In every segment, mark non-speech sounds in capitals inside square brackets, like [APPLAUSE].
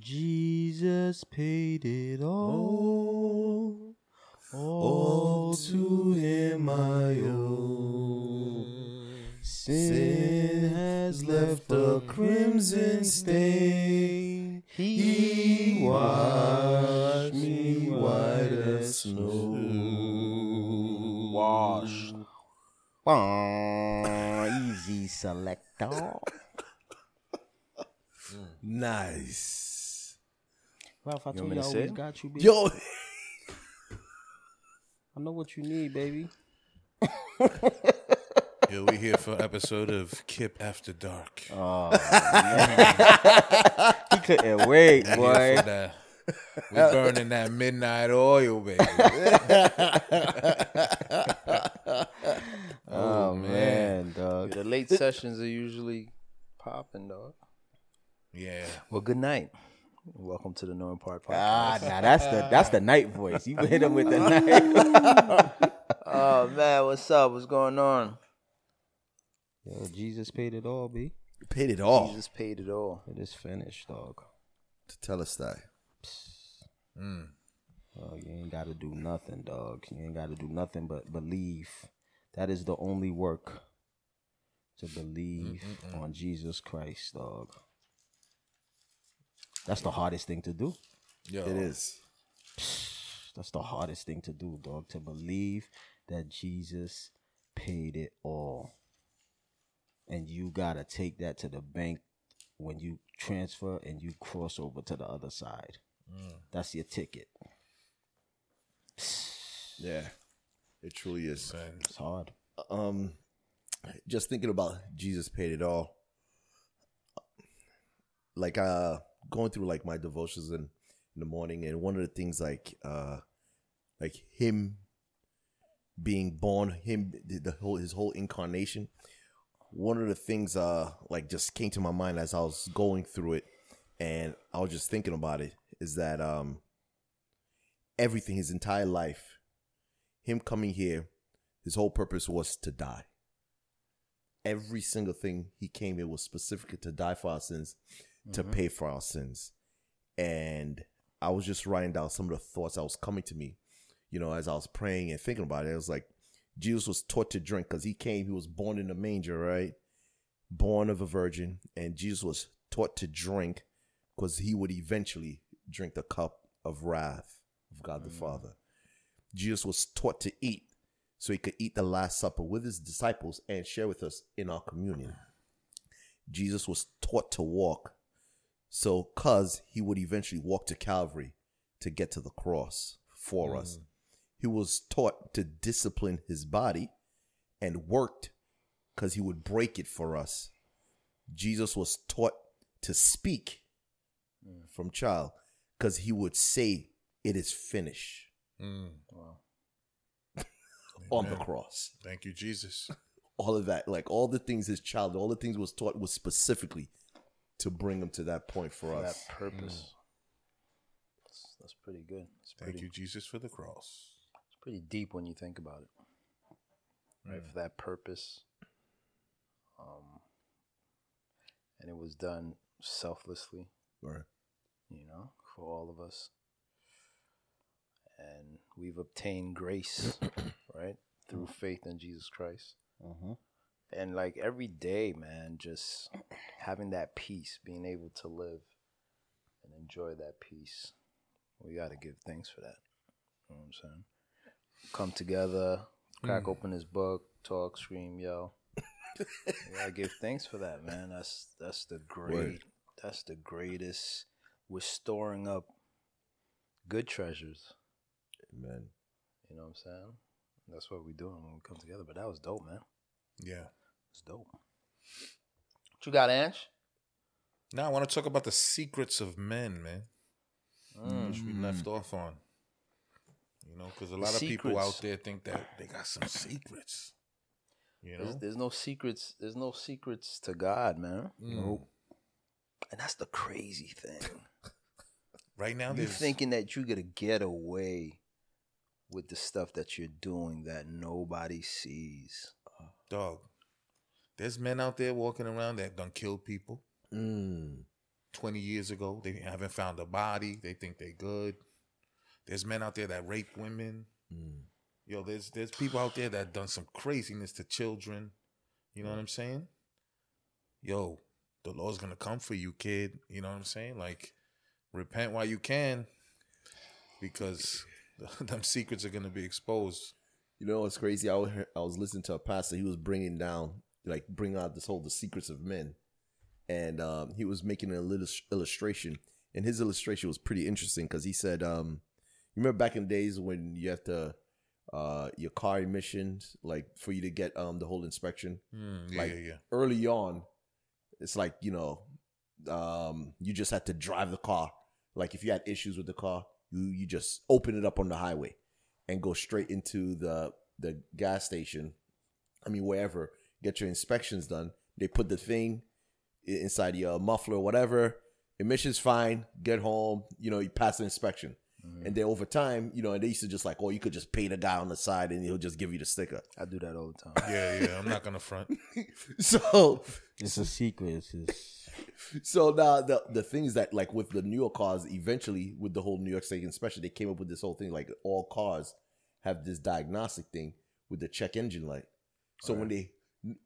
Jesus paid it all. All to him I owe. Sin has left a crimson stain. He washed me white as snow. Washed. Easy selector. [LAUGHS] Nice. Ralph, I You told you I always say? got you, baby. Yo, [LAUGHS] I know what you need, baby. [LAUGHS] Yo, we here for an episode of Kip After Dark. [LAUGHS] Oh, he couldn't wait, We boy. for that. We burning that midnight oil, baby. Oh, oh man, dog. The late sessions are usually popping, dog. Yeah. Well, good night. Welcome to the No Part Podcast. Ah, now that's the that's the night voice. You hit him with the [LAUGHS] night. [LAUGHS] oh man, what's up? What's going on? Yo, Jesus paid it all, b. paid it all Jesus paid it all. It is finished, dog. to tell us that. Mm. Oh, you ain't got to do nothing, dog. You ain't got to do nothing but believe. That is the only work to believe on Jesus Christ, dog. That's the hardest thing to do. Yo, It is. That's the hardest thing to do, dog. To believe that Jesus paid it all. And you got to take that to the bank when you transfer and you cross over to the other side. That's your ticket. Yeah, it truly is. man. It's hard. Um, just thinking about Jesus paid it all. Like uh, going through like my devotions in in the morning, and one of the things like uh, like him being born, him the, the whole his whole incarnation. One of the things uh like just came to my mind as I was going through it, and I was just thinking about it is that um everything his entire life, him coming here, his whole purpose was to die. Every single thing he came here was specifically to die for our sins, to mm-hmm. pay for our sins. And I was just writing down some of the thoughts that was coming to me, you know, as I was praying and thinking about it. It was like Jesus was taught to drink because he came, he was born in a manger, right? Born of a virgin. And Jesus was taught to drink because he would eventually drink the cup of wrath of God the mm. Father. Jesus was taught to eat so he could eat the Last Supper with his disciples and share with us in our communion. Jesus was taught to walk so cuz he would eventually walk to Calvary to get to the cross for us. He was taught to discipline his body and worked cuz he would break it for us. Jesus was taught to speak from child cuz he would say it is finished Mm. [LAUGHS] on the cross. Thank you, Jesus. [LAUGHS] all of that, like all the things his child, all the things was taught was specifically to bring them to that point for For that us. purpose. That's, that's pretty good. It's Thank pretty, you, Jesus, for the cross. it's pretty deep when you think about it. Right, for that purpose. Um, and it was done selflessly, Right. you know, for all of us. And we've obtained grace, [COUGHS] right, through faith in Jesus Christ. Mm-hmm. And like every day man just having that peace being able to live and enjoy that peace. We got to give thanks for that. You know what i'm saying? Come together crack mm. open his book talk scream yell. We gotta give thanks for that man. That's that's the great that's the greatest. We're storing up good treasures. Amen. you know what i'm saying? That's what we're doing when we come together but that was dope man. Yeah. It's dope. What you got, Ange? Now I want to talk about the secrets of men, man. Mm. Which we left off on. You know, because a lot of people out there think that they got some secrets. You know, There's, there's no secrets. There's no secrets to God, man. Mm. And that's the crazy thing. [LAUGHS] right now you there's thinking that you're gonna get away with the stuff that you're doing that nobody sees. dog. There's men out there walking around that done killed people. Mm. 20 years ago. They haven't found a body. They think they good. There's men out there that rape women. Yo, there's there's people out there that done some craziness to children. You know what I'm saying? Yo, the Lord's gonna come for you, kid. You know what I'm saying? Like, repent while you can, because [LAUGHS] them secrets are gonna be exposed. You know what's crazy? I was, I was listening to a pastor. He was bringing down, like, bring out this whole the secrets of men, and um, he was making a little illustration. And his illustration was pretty interesting because he said, um, "You remember back in the days when you have to uh, your car emissions, like for you to get um, the whole inspection, Mm, yeah, like yeah, yeah. early on, it's like you know, um, you just had to drive the car. Like if you had issues with the car, you you just open it up on the highway and go straight into the the gas station. I mean, wherever get your inspections done. They put the thing inside your muffler, or whatever. Emissions fine. Get home. You know, you pass the inspection. Mm-hmm. And then over time, you know, and they used to just like, oh, you could just pay the guy on the side and he'll just give you the sticker. I do that all the time. Yeah, yeah. I'm not gonna front. [LAUGHS] So It's a secret. It's just, So now the the things that like with the newer cars, eventually with the whole New York State inspection, they came up with this whole thing like all cars have this diagnostic thing with the check engine light. So when they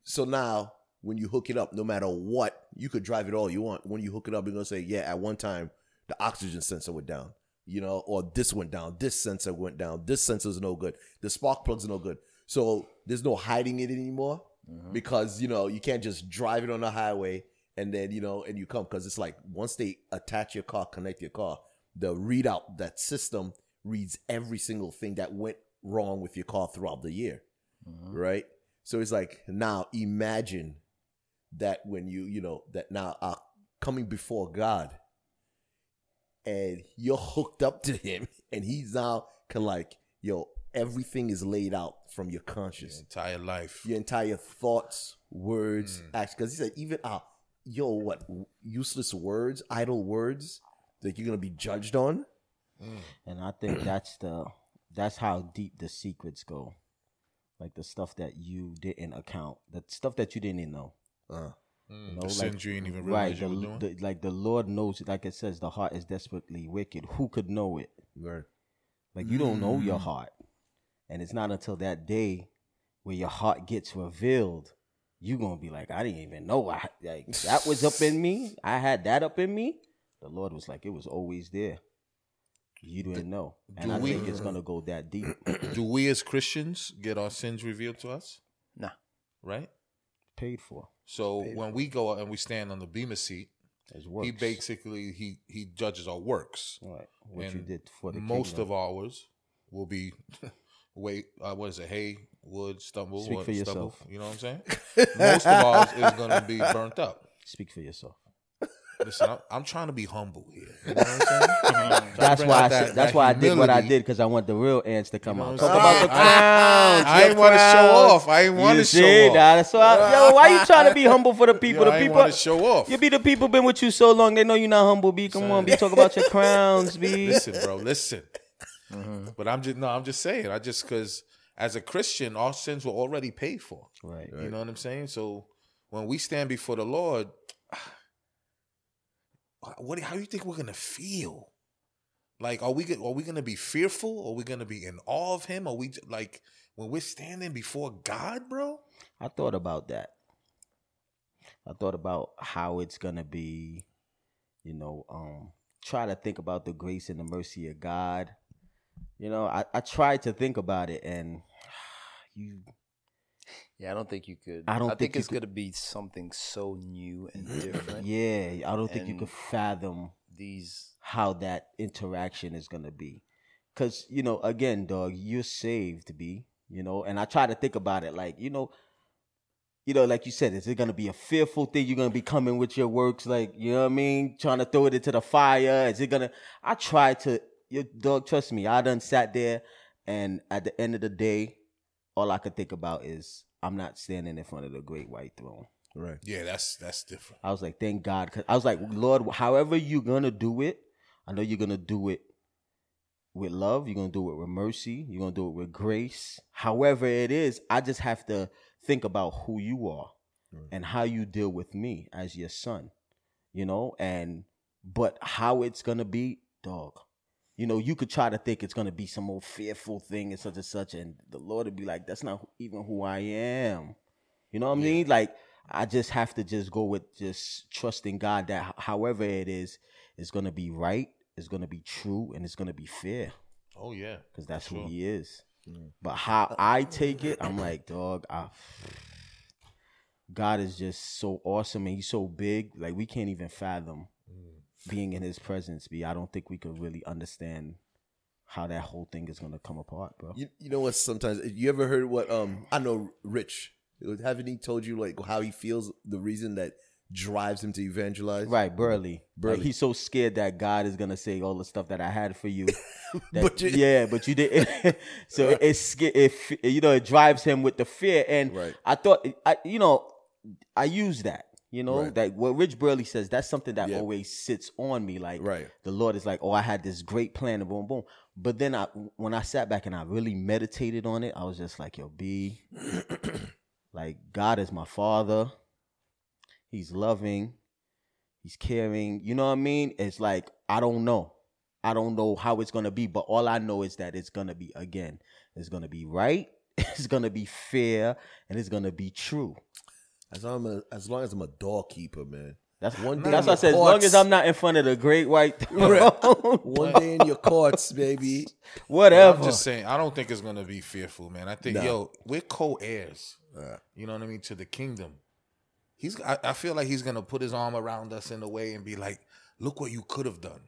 so now when you hook it up, no matter what, you could drive it all you want. When you hook it up, you're gonna say, yeah, at one time the oxygen sensor went down, you know, or this went down, this sensor went down, this sensor's no good, the spark plug's no good. So there's no hiding it anymore mm-hmm. because you know you can't just drive it on the highway and then you know and you come because it's like once they attach your car, connect your car, the readout that system reads every single thing that went wrong with your car throughout the year, mm-hmm. right? So it's like now imagine that when you you know that now are coming before God and you're [LAUGHS] hooked up to him and he's now can like yo everything is laid out from your conscious Entire life. your entire thoughts, words, Mm. actions. Because he said, even uh, yo, what useless words, idle words that you're gonna be judged on. and I think that's the that's how deep the secrets go. Like the stuff that you didn't account, the stuff that you didn't even know. Uh, You know, the like- sins you didn't even right. realize you were The, doing. the, like the Lord knows it. Like it says, the heart is desperately wicked. Who could know it? right. Like you don't know your heart, and it's not until that day where your heart gets revealed, you gonna be like, I didn't even know I like that was up in me. I had that up in me. The Lord was like, it was always there. You didn't know, and do I we- think it's gonna go that deep. [CLEARS THROAT] Do we as Christians get our sins revealed to us? Nah. Right? Paid for. So when we go out and we stand on the Bema seat, he basically he he judges our works. Right. What you did for the Most kingdom. of ours will be [LAUGHS] wait, uh, what is it? Hay, wood, stumble, Speak what, for stubble. yourself. You know what I'm saying? [LAUGHS] Most of ours is gonna be burnt up. Speak for yourself. Listen, I'm, I'm trying to be humble here. You know what I'm saying? [LAUGHS] Trying to That's why. out I, that- said, that's that why I did what I did because I want the real ants to come out. Talk I'm about the saying? crowns. I your ain't want to show off. I ain't want to show see, off. nah, that's why. Yo, why you trying to be humble for the [LAUGHS] people? Yo, the people want to show off. You be the people been with you so long. They know you're not humble. B, come on, B. Talk about your crowns, B. [LAUGHS] listen, bro, listen. Mm-hmm. But I'm just no, I'm just saying. I just because as a Christian, our sins were already paid for. Right. You know what I'm saying? So when we stand before the Lord, what? How do you think we're gonna feel? Like, are we are we gonna be fearful? Are we gonna be in awe of Him? Are we like when we're standing before God, bro? I thought about that. I thought about how it's gonna be, you know, um, try to think about the grace and the mercy of God. You know, I, I tried to think about it and [SIGHS] you Yeah, I don't think you could. I don't I think think, it's could- gonna be something so new and [CLEARS THROAT] different. yeah, I don't think you could fathom These how that interaction is gonna be. Cause, you know, again, dog, you're saved, B, you know, and I try to think about it like, you know, you know, like you said, is it gonna be a fearful thing? You're gonna be coming with your works, like, you know what I mean? Trying to throw it into the fire. Is it gonna I try to your dog, trust me, I done sat there and at the end of the day, all I could think about is I'm not standing in front of the great white throne. Right. Yeah, that's that's different. I was like, thank God. 'Cause I was like, Lord, however you're going to do it, I know you're going to do it with love. You're going to do it with mercy. You're going to do it with grace. However it is, I just have to think about who you are and how you deal with me as your son, you know? And But how it's gonna be, dog. You know, you could try to think it's gonna be some old fearful thing and such and such, and the Lord would be like, "That's not even who I am." You know what I mean? Like, I just have to just go with just trusting God that however it is, it's gonna be right, it's gonna be true, and it's gonna be fair Oh yeah. because that's Sure. who He is. Mm. But how I take it, I'm like, dog, I, [SIGHS] God is just so awesome and He's so big. Like we can't even fathom being in His presence. Be I don't think we could really understand how that whole thing is gonna come apart, bro. You, you know what? Sometimes you ever heard what um I know Rich haven't he told you like how he feels the reason that drives him to evangelize? Right, Burley. Burley. Like he's so scared that God is gonna say all the stuff that I had for you. [LAUGHS] That, But you- yeah, but you did. not [LAUGHS] so it, it's it, you know it drives him with the fear, and Right. I thought I you know I use that. You know Right. that what Rich Burley says. That's something that Yeah. always sits on me. Like Right. the Lord is like, oh, I had this great plan, and boom, boom. But then I when I sat back and I really meditated on it, I was just like, yo, B, [CLEARS THROAT] like God is my father. He's loving. He's caring. You know what I mean? It's like I don't know. I don't know how it's gonna be, but all I know is that it's gonna be again. It's gonna be right. [LAUGHS] It's gonna be fair, and it's gonna be true. As long as, as long as I'm a dog keeper, man. That's One one. day That's in what I the said. As long as I'm not in front of the great white [LAUGHS] throne, One day in your courts, baby. [LAUGHS] whatever. I'm just saying, I don't think it's gonna be fearful, man. I think, No. yo, we're co-heirs. Uh, You know what I mean to the kingdom. He's. I, I feel like he's gonna put his arm around us in a way and be like, "Look what you could have done.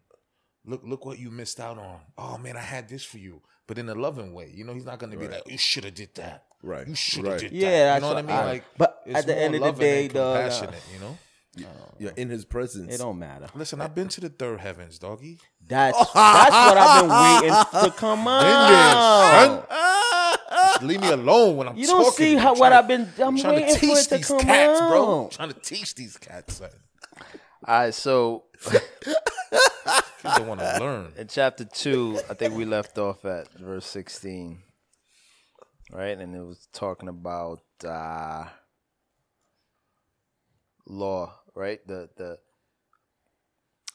Look, look what you missed out on. Oh man, I had this for you." But in a loving way, you know, he's not gonna be like, "You should have did that. Right, You should have right. did Yeah, that." that's you know what I mean? I- like, but it's at the more end of the day, and dog, compassionate. You know. you're in his presence. it don't matter. Listen, I've been to the third heavens, doggy. That's [LAUGHS] that's what I've been waiting to [LAUGHS] come Been there, out. Just leave me alone when I'm You don't talking. see how- what trying I've been- I'm trying waiting to for teach it to these come cats, bro. I'm trying to teach these cats. Son. All right, so People want to learn. in chapter two, I think we left off at verse sixteen, right? And it was talking about uh, law, right? The the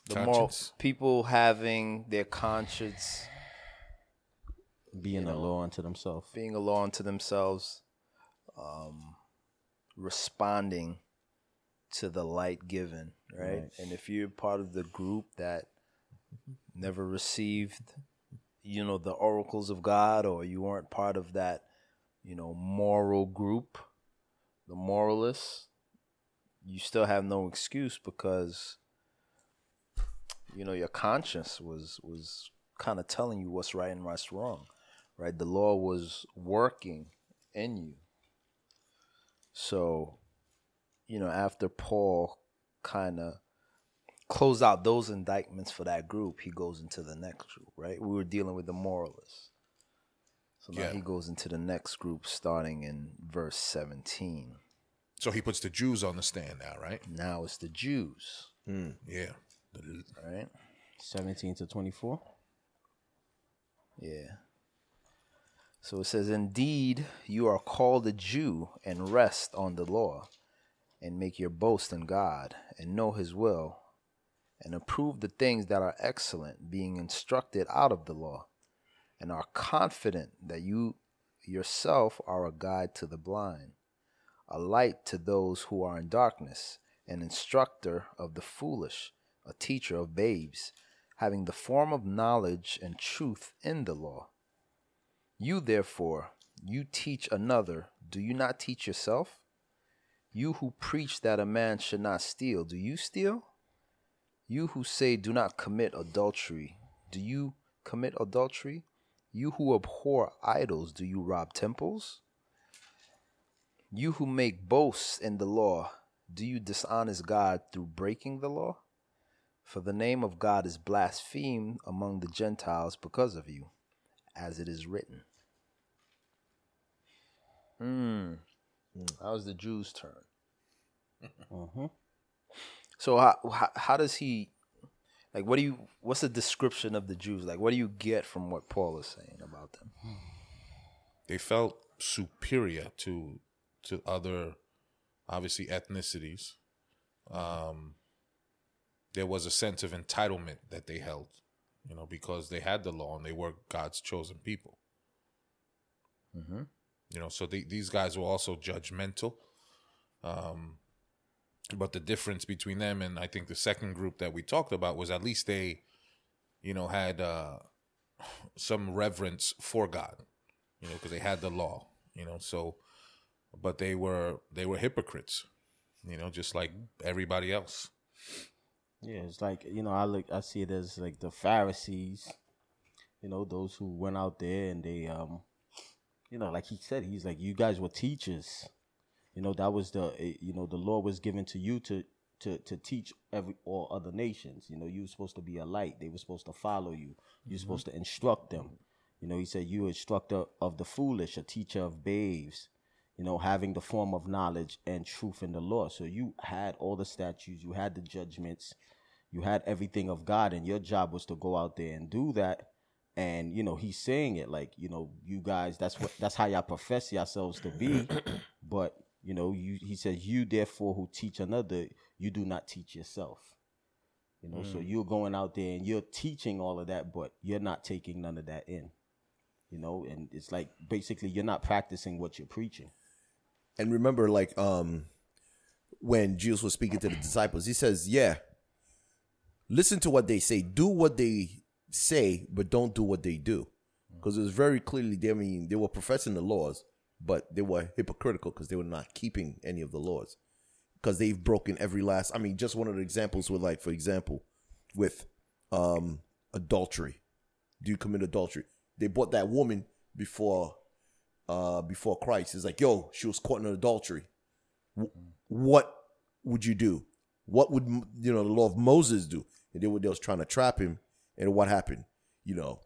the moral people having their conscience Being a law unto themselves. being a law unto themselves, um, responding to the light given, right? Right. And if you're part of the group that never received, you know, the oracles of God, or you weren't part of that, you know, moral group, the moralists, you still have no excuse because you know your conscience was was kind of telling you what's right and what's wrong right? The law was working in you. So you know after paul kind of closed out those indictments for that group he goes into the next group right? We were dealing with the moralists so now Yeah. he goes into the next group starting in verse 17 So he puts the Jews on the stand now, right? now it's the jews hmm. Yeah. The- right 17 to 24. Yeah. So it says, Indeed, you are called a Jew and rest on the law, and make your boast in God, and know his will, and approve the things that are excellent, being instructed out of the law, and are confident that you yourself are a guide to the blind, a light to those who are in darkness, an instructor of the foolish, a teacher of babes, having the form of knowledge and truth in the law. You, therefore, you teach another, do you not teach yourself? You who preach that a man should not steal, do you steal? You who say, do not commit adultery, do you commit adultery? You who abhor idols, do you rob temples? You who make boasts in the law, do you dishonest God through breaking the law? For the name of God is blasphemed among the Gentiles because of you, as it is written. Hmm. That was the Jews' turn. Mm-hmm. So how, how how does he like what do you what's the description of the Jews? Like what do you get from what Paul is saying about them? they felt superior to to other obviously ethnicities um there was a sense of entitlement that they held, you know, because they had the law and they were God's chosen people. Mm-hmm. You know, so the, these guys were also judgmental. Um, but the difference between them and I think the second group that we talked about was at least they, you know, had uh, some reverence for God, you know, because they had the law, you know. So, but they were they were hypocrites, you know, just like everybody else. Yeah, it's like you know, I look, I see it as like the Pharisees, you know, those who went out there and they, um, you know, like he said, he's like, you guys were teachers, you know, that was the, you know, the law was given to you to to to teach every all other nations. You know, you were supposed to be a light; they were supposed to follow you. You're supposed to instruct them. You know, he said, you instructor of the foolish, a teacher of babes you know, having the form of knowledge and truth in the law. So you had all the statutes, you had the judgments, you had everything of God, and your job was to go out there and do that. And you know, he's saying it like, you know, you guys, that's what that's how y'all profess yourselves to be. [CLEARS THROAT] but you know, you he says, you therefore who teach another, you do not teach yourself. You know, so you're going out there and you're teaching all of that, but you're not taking none of that in. You know, and it's like basically you're not practicing what you're preaching. And remember, like, um, when Jesus was speaking to the disciples, he says, Yeah, listen to what they say, do what they say, but don't do what they do. Because it was very clearly, they, I mean, they were professing the laws, but they were hypocritical because they were not keeping any of the laws. Because they've broken every last, I mean, just one of the examples with, like, for example, with um adultery. Do you commit adultery? They bought that woman before uh before Christ. It's like, yo, she was caught in adultery. W- what would you do? What would you know the law of Moses do? And they were they was trying to trap him, and what happened? You know,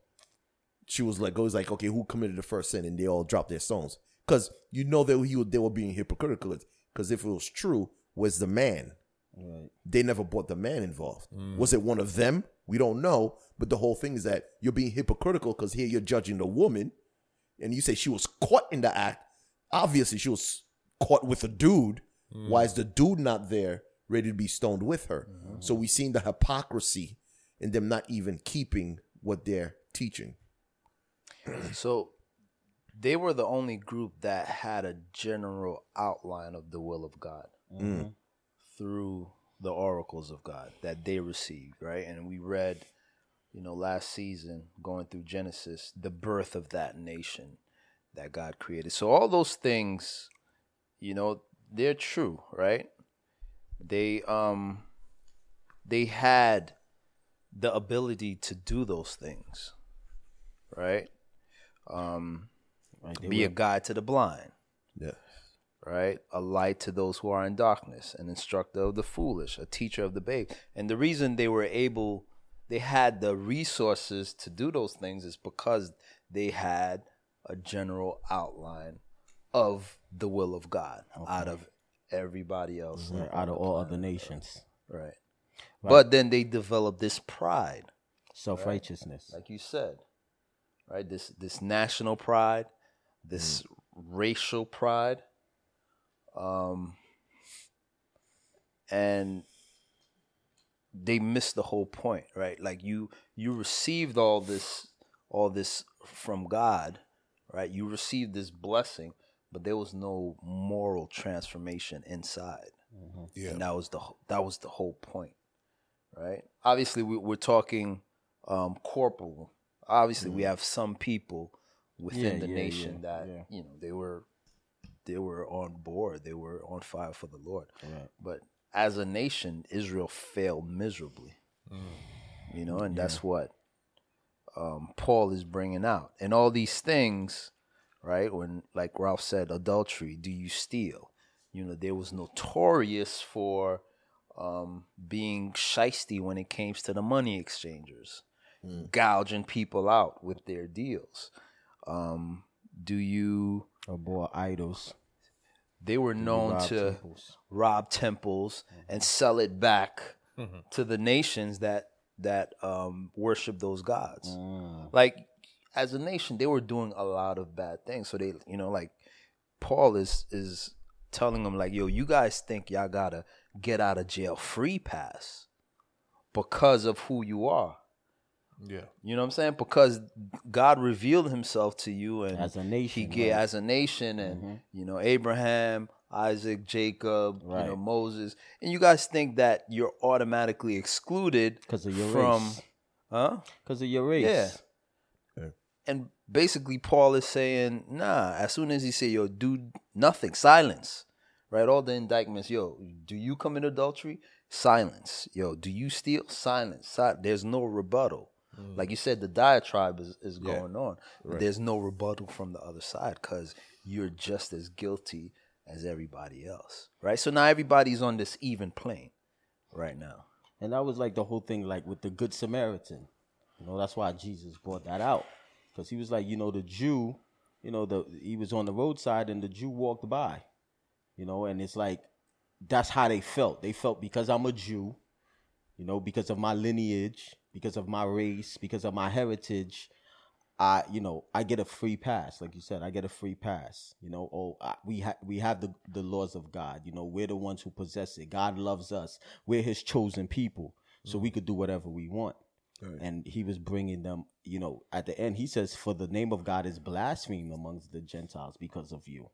she was like, goes like, okay, who committed the first sin? And they all dropped their stones because you know that he they were being hypocritical. Because if it was true, was the man? Right. They never brought the man involved. Mm. Was it one of them? We don't know. But the whole thing is that you're being hypocritical because here you're judging the woman, and you say she was caught in the act. Obviously, she was caught with a dude. Mm. Why is the dude not there, ready to be stoned with her? Mm-hmm. So we've seen the hypocrisy in them not even keeping what they're teaching. So they were the only group that had a general outline of the will of God through the oracles of God that they received, right? And we read, you know, last season going through Genesis, the birth of that nation that God created. So all those things, you know, they're true, right? They um they had the ability to do those things, right? Um Right. Be were- a guide to the blind, Yeah. right? A light to those who are in darkness, an instructor of the foolish, a teacher of the babe. And the reason they were able, they had the resources to do those things is because they had a general outline of the will of God out of everybody else. right, out of all other nations. Right. But then they developed this pride, Self righteousness. like you said, right? This this national pride, this racial pride, um, and they missed the whole point, right? Like you you received all this all this from God, right? You received this blessing, but there was no moral transformation inside Yeah. and that was the wh- that was the whole point, right? Obviously, we, we're talking um, corporal. Obviously, we have some people within Yeah, the yeah, nation yeah, that you know they were they were on board, they were on fire for the Lord. Right. But as a nation, Israel failed miserably. You know, and that's what um, Paul is bringing out. And all these things, right? When, like Ralph said, adultery, do you steal? You know, they was notorious for um, being shisty when it came to the money exchangers, gouging people out with their deals. Um, do you? Or bore idols. They were known rob to temples. rob temples and sell it back to the nations that that um, worship those gods. Mm. Like as a nation, they were doing a lot of bad things. So they, you know, like Paul is is telling them like, yo, you guys think y'all gotta get out of jail free pass because of who you are. Yeah. You know what I'm saying? Because God revealed Himself to you, and As a He nation, gave right. as a nation, and mm-hmm. you know Abraham, Isaac, Jacob, you know Moses, and you guys think that you're automatically excluded because of your from, race. huh? because of your race. Yeah. Yeah. And basically, Paul is saying, nah, as soon as he say, yo, do nothing, silence, right? All the indictments, yo, do you commit adultery? Silence. Yo, do you steal? Silence. Si- There's no rebuttal. Like you said, the diatribe is, is Yeah. going on. But There's no rebuttal from the other side because you're just as guilty as everybody else, right? So now everybody's on this even plane right now. And that was like the whole thing, like with the Good Samaritan. You know, that's why Jesus brought that out. Because he was like, you know, the Jew, you know, the he was on the roadside and the Jew walked by. You know, and it's like that's how they felt. They felt because I'm a Jew, you know, because of my lineage, because of my race, because of my heritage, I, you know, I get a free pass. Like you said, I get a free pass. You know, oh, I, we have we have the the laws of God. You know, we're the ones who possess it. God loves us. We're His chosen people, so we mm-hmm. could do whatever we want. Right. And He was bringing them. You know, at the end, He says, "For the name of God is blasphemed amongst the Gentiles because of you."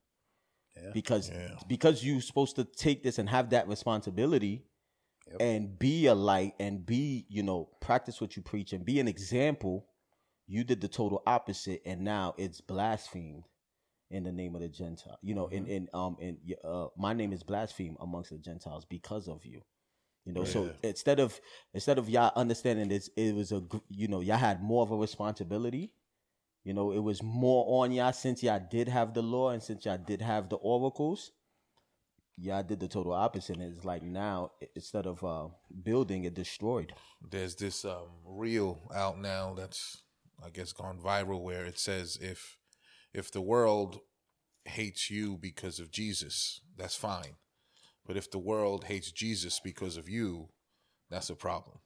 Yeah. Because Yeah. because you're supposed to take this and have that responsibility Yep. and be a light and be you know practice what you preach and be an example you did the total opposite and now it's blasphemed in the name of the gentile you know in in um in uh my name is blasphemed amongst the gentiles because of you you know so instead of instead of y'all understanding this it was a you know y'all had more of a responsibility you know it was more on y'all since y'all did have the law and since y'all did have the oracles y'all did the total opposite and it's like now instead of uh building it destroyed There's this um, reel out now that's I guess gone viral where it says if if the world hates you because of Jesus, that's fine. But if the world hates Jesus because of you, that's a problem.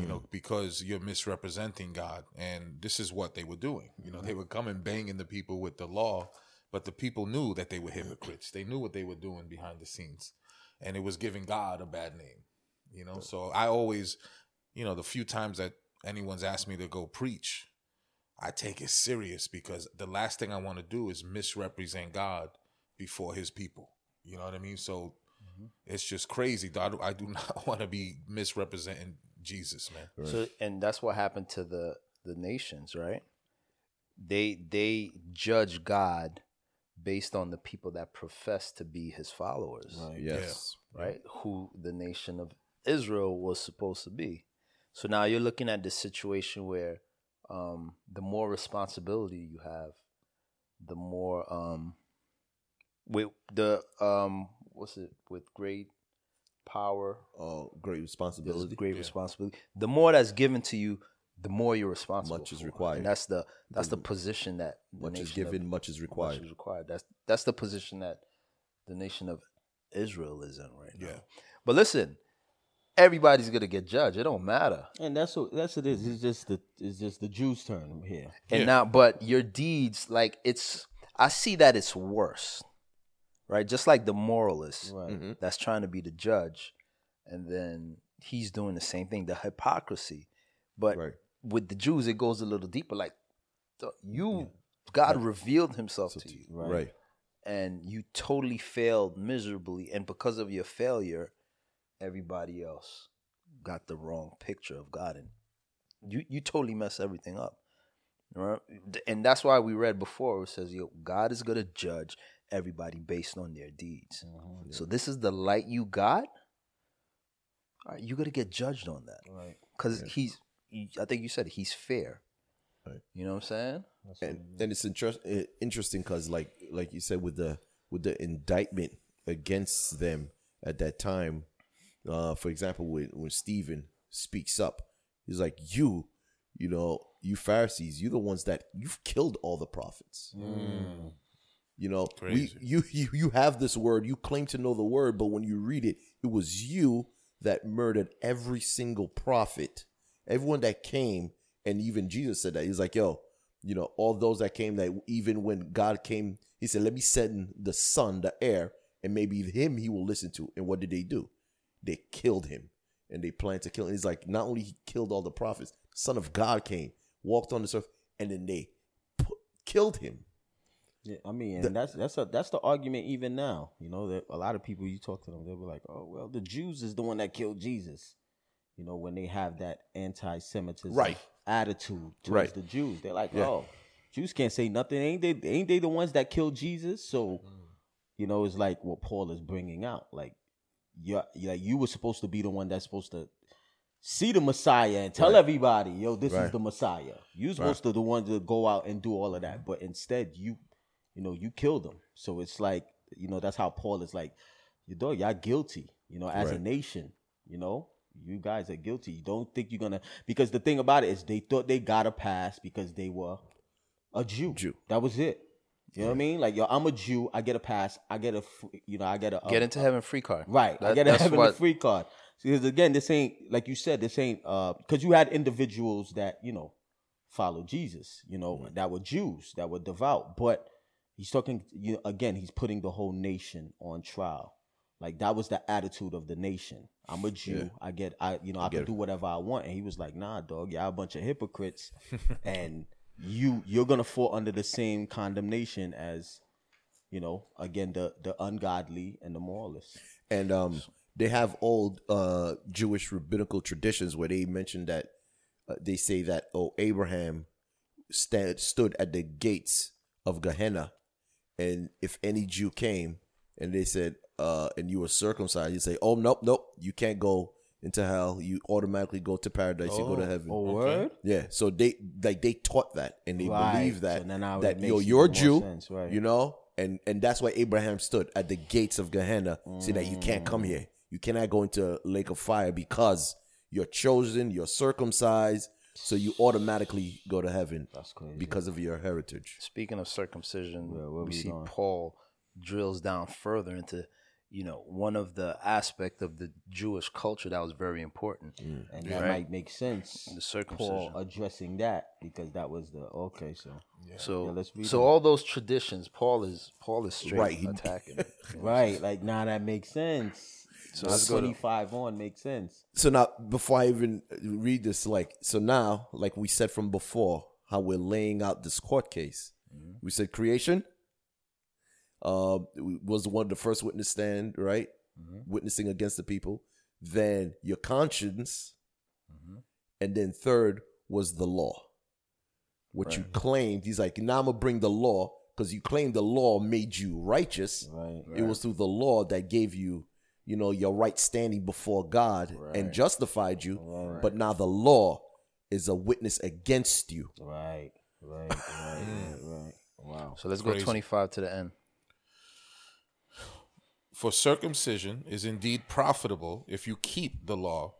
You know, because you're misrepresenting God. And this is what they were doing. You know, they were coming banging the people with the law, but the people knew that they were hypocrites. They knew what they were doing behind the scenes. And it was giving God a bad name. You know, so I always, you know, the few times that anyone's asked me to go preach, I take it serious because the last thing I want to do is misrepresent God before his people. You know what I mean? So mm-hmm. it's just crazy. I do, I do [LAUGHS] not want to be misrepresenting Jesus, man. So and that's what happened to the the nations, right? They they judge God based on the people that profess to be his followers, right Yes. right? Who the nation of Israel was supposed to be. So now you're looking at this situation where um, the more responsibility you have, the more um, with the um, what's it with great power Oh, great responsibility. great responsibility. The more that's given to you, the more you're responsible. Much is for. required. And that's the that's the position that the Much is nation of- given, much is required. Much is required. That's that's the position that the nation of Israel is in right now. Yeah. But listen, everybody's gonna get judged. It don't matter. and that's what that's what it is it's just the it's just the jews turn here And Yeah. now, but your deeds, like it's, I see that it's worse, right? Just like the moralist right Mm-hmm. that's trying to be the judge, and then he's doing the same thing, the hypocrisy. But Right. With the Jews, it goes a little deeper. Like th- you, God revealed Himself to you, right, Right. and you totally failed miserably, and because of your failure, everybody else got the wrong picture of God, and you you totally mess everything up. Right? And that's why we read before it says, "Yo, God is gonna judge everybody based on their deeds." Mhm. So this is the light you got. All right, you're gonna get judged on that right because he's. He- I think you said he's fair. Right. You know what I'm saying? And it is. and it's interest, eh, interesting because like like you said with the with the indictment against them at that time uh for example when when stephen speaks up he's like you you know you pharisees you're the ones that you've killed all the prophets Mm. you know Crazy. we you, you you have this word you claim to know the word but when you read it it was you that murdered every single prophet everyone that came and even jesus said that he was like yo you know all those that came that even when god came he said let me send the son the heir and maybe him he will listen to and what did they do they killed him and they plan to kill him. He's like, not only he killed all the prophets, Son of God came, walked on this earth, and then they pu- killed him. Yeah, I mean, and The- that's that's a that's the argument even now. You know that a lot of people you talk to them, they'll be like, "Oh, well, the Jews is the one that killed Jesus." You know, when they have that anti-Semitism Right. attitude towards Right. the Jews, they're like, Yeah. "Oh, Jews can't say nothing. Ain't they? Ain't they the ones that killed Jesus?" So, you know, it's like what Paul is bringing out. Like, you like you were supposed to be the one that's supposed to see the Messiah and tell Right. everybody, "Yo, this is the Messiah." You're supposed to the one to go out and do all of that, but instead you you know, you killed them. So it's like, you know, that's how Paul is like, you dog, y'all guilty, you know, as a nation, you know, you guys are guilty. You don't think you're gonna because the thing about it is they thought they got a pass because they were a Jew. Jew. That was it. You know what I mean? Like, yo, I'm a Jew. I get a pass. I get a, you know, I get a Get a- into heaven free card. Right. I get a heaven what- free card. Because again, this ain't like you said, this ain't uh because you had individuals that, you know, follow Jesus, you know, that were Jews, that were devout. But he's talking you know, again, he's putting the whole nation on trial. Like that was the attitude of the nation. I'm a Jew. Yeah. I get I you know, I, get can do whatever I want. And he was like, nah, dog, y'all a bunch of hypocrites. [LAUGHS] and you you're gonna fall under the same condemnation as you know, again, the the ungodly and the moralists. and um, they have old uh, Jewish rabbinical traditions where they mention that uh, they say that oh Abraham stand, stood at the gates of Gehenna, and if any Jew came and they said uh, and you were circumcised, you say oh nope nope you can't go into hell you automatically go to paradise you go to heaven Oh, word? yeah so they like they taught that and they Right. believe that So now that it yo makes you're a even more Jew sense, right. you know and and that's why Abraham stood at the gates of Gehenna saying that you can't come here you cannot go into a lake of fire because you're chosen you're circumcised so you automatically go to heaven That's crazy. because of your heritage Speaking of circumcision, Where- where we we see going? Paul drills down further into, you know, one of the aspect of the Jewish culture that was very important. Mm. and Right. that might make sense. The circumcision. Paul addressing that because that was the okay. So So, Yeah, let's read so them. all those traditions, Paul is Paul is straight Right, he- attacking. it. [LAUGHS] right, like now that makes sense. So So let's go to- twenty five on makes sense. so now before I even read this like so now like we said from before how we're laying out this court case mm-hmm. we said creation uh was the one the first witness stand right witnessing against the people then your conscience and then third was the law what you claimed he's like now i'm gonna bring the law because you claimed the law made you righteous Right. it was through the law that gave you you know your right standing before god and justified you but now the law is a witness against you Right. Right. [LAUGHS] Right. right. Right. [LAUGHS] Wow. So let's go 25 to the end. For circumcision is indeed profitable if you keep the law,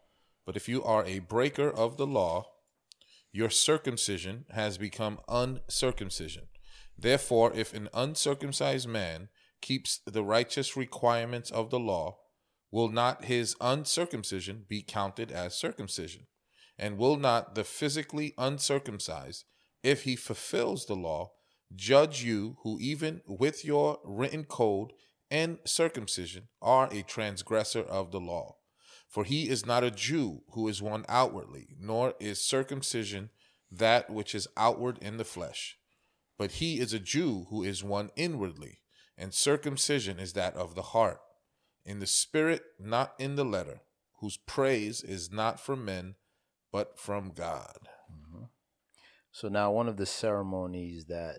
but if you are a breaker of the law, your circumcision has become uncircumcision. Therefore, if an uncircumcised man keeps the righteous requirements of the law, will not his uncircumcision be counted as circumcision? And will not the physically uncircumcised, if he fulfills the law, judge you who even with your written code and circumcision are a transgressor of the law? For he is not a Jew who is one outwardly, nor is circumcision that which is outward in the flesh. But he is a Jew who is one inwardly, and circumcision is that of the heart, in the spirit, not in the letter, whose praise is not from men, but from God. Mm-hmm. So now one of the ceremonies that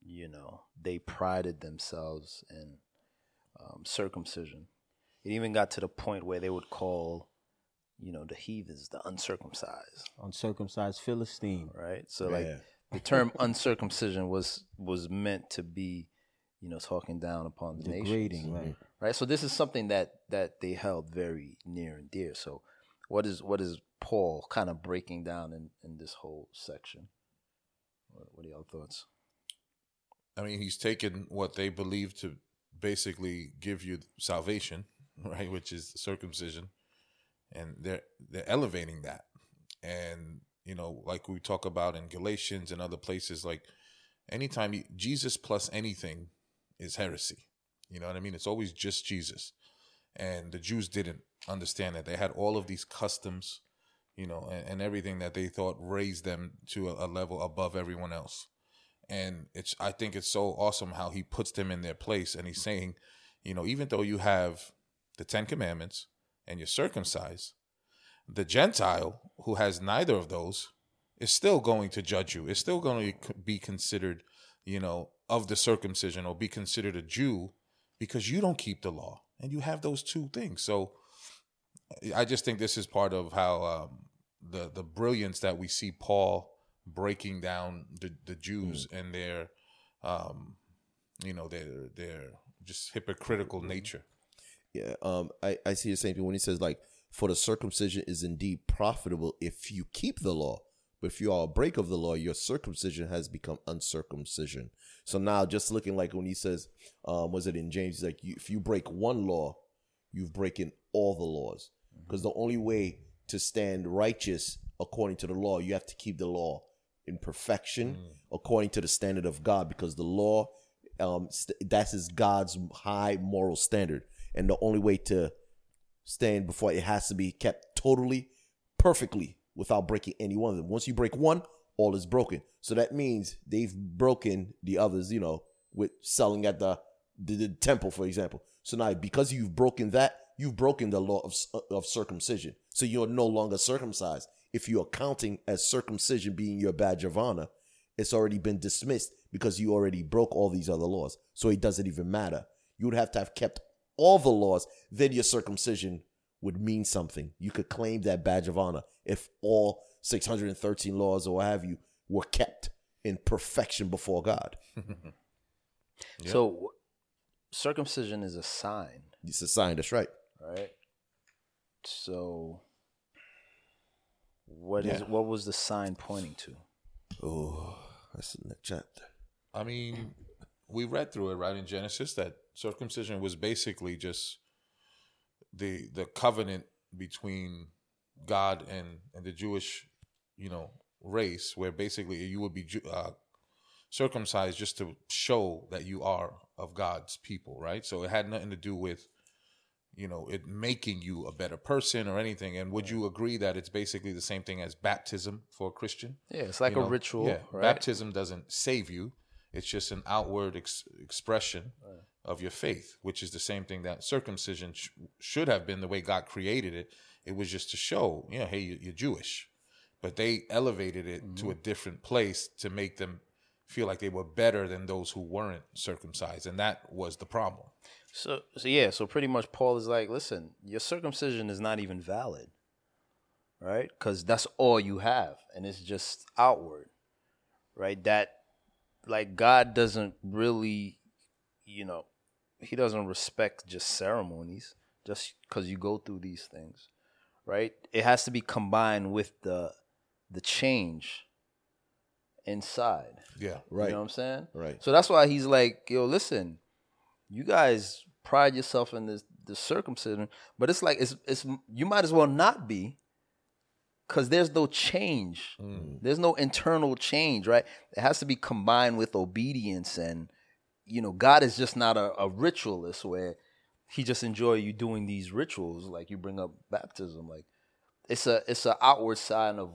you know they prided themselves in um, circumcision. It even got to the point where they would call, you know, the heathens the uncircumcised, Uncircumcised Philistine. right? So like the term [LAUGHS] uncircumcision was was meant to be, you know, talking down upon the nation. Degrading. nations, Right. right? So this is something that that they held very near and dear. So what is what is Paul kind of breaking down in in this whole section? What, what are y'all thoughts? I mean, he's taken what they believe to basically give you salvation, [LAUGHS] right, which is circumcision, and they're they're elevating that. And you know, like we talk about in Galatians and other places, like anytime you, Jesus plus anything is heresy. You know what I mean? It's always just Jesus, and the Jews didn't understand that they had all of these customs, you know, and, and everything that they thought raised them to a, a level above everyone else. And it's I think it's so awesome how he puts them in their place, and he's saying, you know, even though you have the Ten Commandments and you're circumcised, the Gentile who has neither of those is still going to judge you. Is still going to be considered, you know, of the circumcision or be considered a Jew because you don't keep the law and you have those two things. So I just think this is part of how um, the the brilliance that we see Paul breaking down the the Jews and their, um, you know, their their just hypocritical nature. Yeah, um, I, I see the same thing when he says like, "For the circumcision is indeed profitable if you keep the law, but if you are a break of the law, your circumcision has become uncircumcision." So now, just looking like when he says, um, "Was it in James?" He's like, you, "If you break one law, you've breaking all the laws." Because the only way to stand righteous according to the law, you have to keep the law in perfection according to the standard of God. Because the law um, st- that is God's high moral standard, and the only way to stand before it has to be kept totally, perfectly, without breaking any one of them. Once you break one, all is broken. So that means they've broken the others. You know, with selling at the the, the temple, for example. So now, because you've broken that, you've broken the law of of circumcision. So you're no longer circumcised. If you're counting as circumcision being your badge of honor, it's already been dismissed because you already broke all these other laws. So it doesn't even matter. You would have to have kept all the laws, then your circumcision would mean something. You could claim that badge of honor if all 613 laws or what have you were kept in perfection before God. [LAUGHS] So circumcision is a sign, It's a sign, that's right. right? So what is Yeah. what was the sign pointing to? Oh, that's in the chapter. I mean, we read through it right in Genesis that circumcision was basically just the the covenant between God and and the Jewish, you know, race, where basically you would be uh, circumcised just to show that you are of God's people, right? So it had nothing to do with you know it making you a better person or anything. And would you agree that it's basically the same thing as baptism for a Christian? Yeah, it's like You a know, ritual, Yeah, right? baptism doesn't save you; it's just an outward ex- expression of your faith, which is the same thing that circumcision sh- should have been the way God created it. It was just to show, you know, hey, you- you're Jewish, but they elevated it Mm-hmm. to a different place to make them feel like they were better than those who weren't circumcised, and that was the problem. So, so yeah, so pretty much Paul is like, listen, your circumcision is not even valid, right? Because that's all you have, and it's just outward, right? That, like, God doesn't really, you know, He doesn't respect just ceremonies, just because you go through these things, right? It has to be combined with the the change inside. Yeah, Right. You know what I'm saying? Right. So that's why he's like, yo, listen, you guys pride yourself in this the circumcision, but it's like it's it's you might as well not be because there's no change. Mm. There's no internal change, right? It has to be combined with obedience and you know, God is just not a, a ritualist where he just enjoy you doing these rituals like you bring up baptism like it's a it's an outward sign of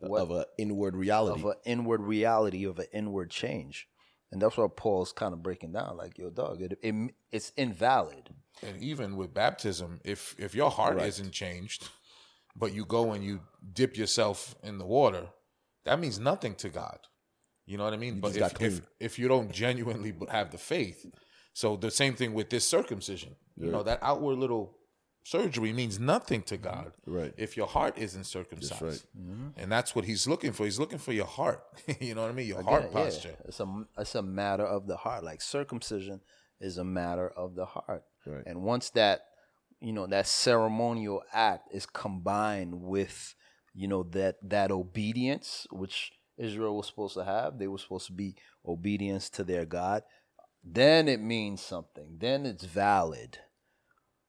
what Of an inward reality. of an inward reality of an inward change and that's what paul's kind of breaking down like yo dog it, it it's invalid and even with baptism, if if your heart Right. isn't changed, but you go and you dip yourself in the water, that means nothing to God. You know what I mean? but if, if if you don't genuinely have the faith, so the same thing with this circumcision. You know that outward little surgery means nothing to mm-hmm. God. Right. If your heart isn't circumcised, right. and that's what He's looking for. He's looking for your heart. [LAUGHS] you know what I mean? Your heart Yeah, yeah. posture. it's a it's a matter of the heart like circumcision is a matter of the heart Right. and once that you know that ceremonial act is combined with you know that that obedience which israel was supposed to have they were supposed to be obedience to their god then it means something then it's valid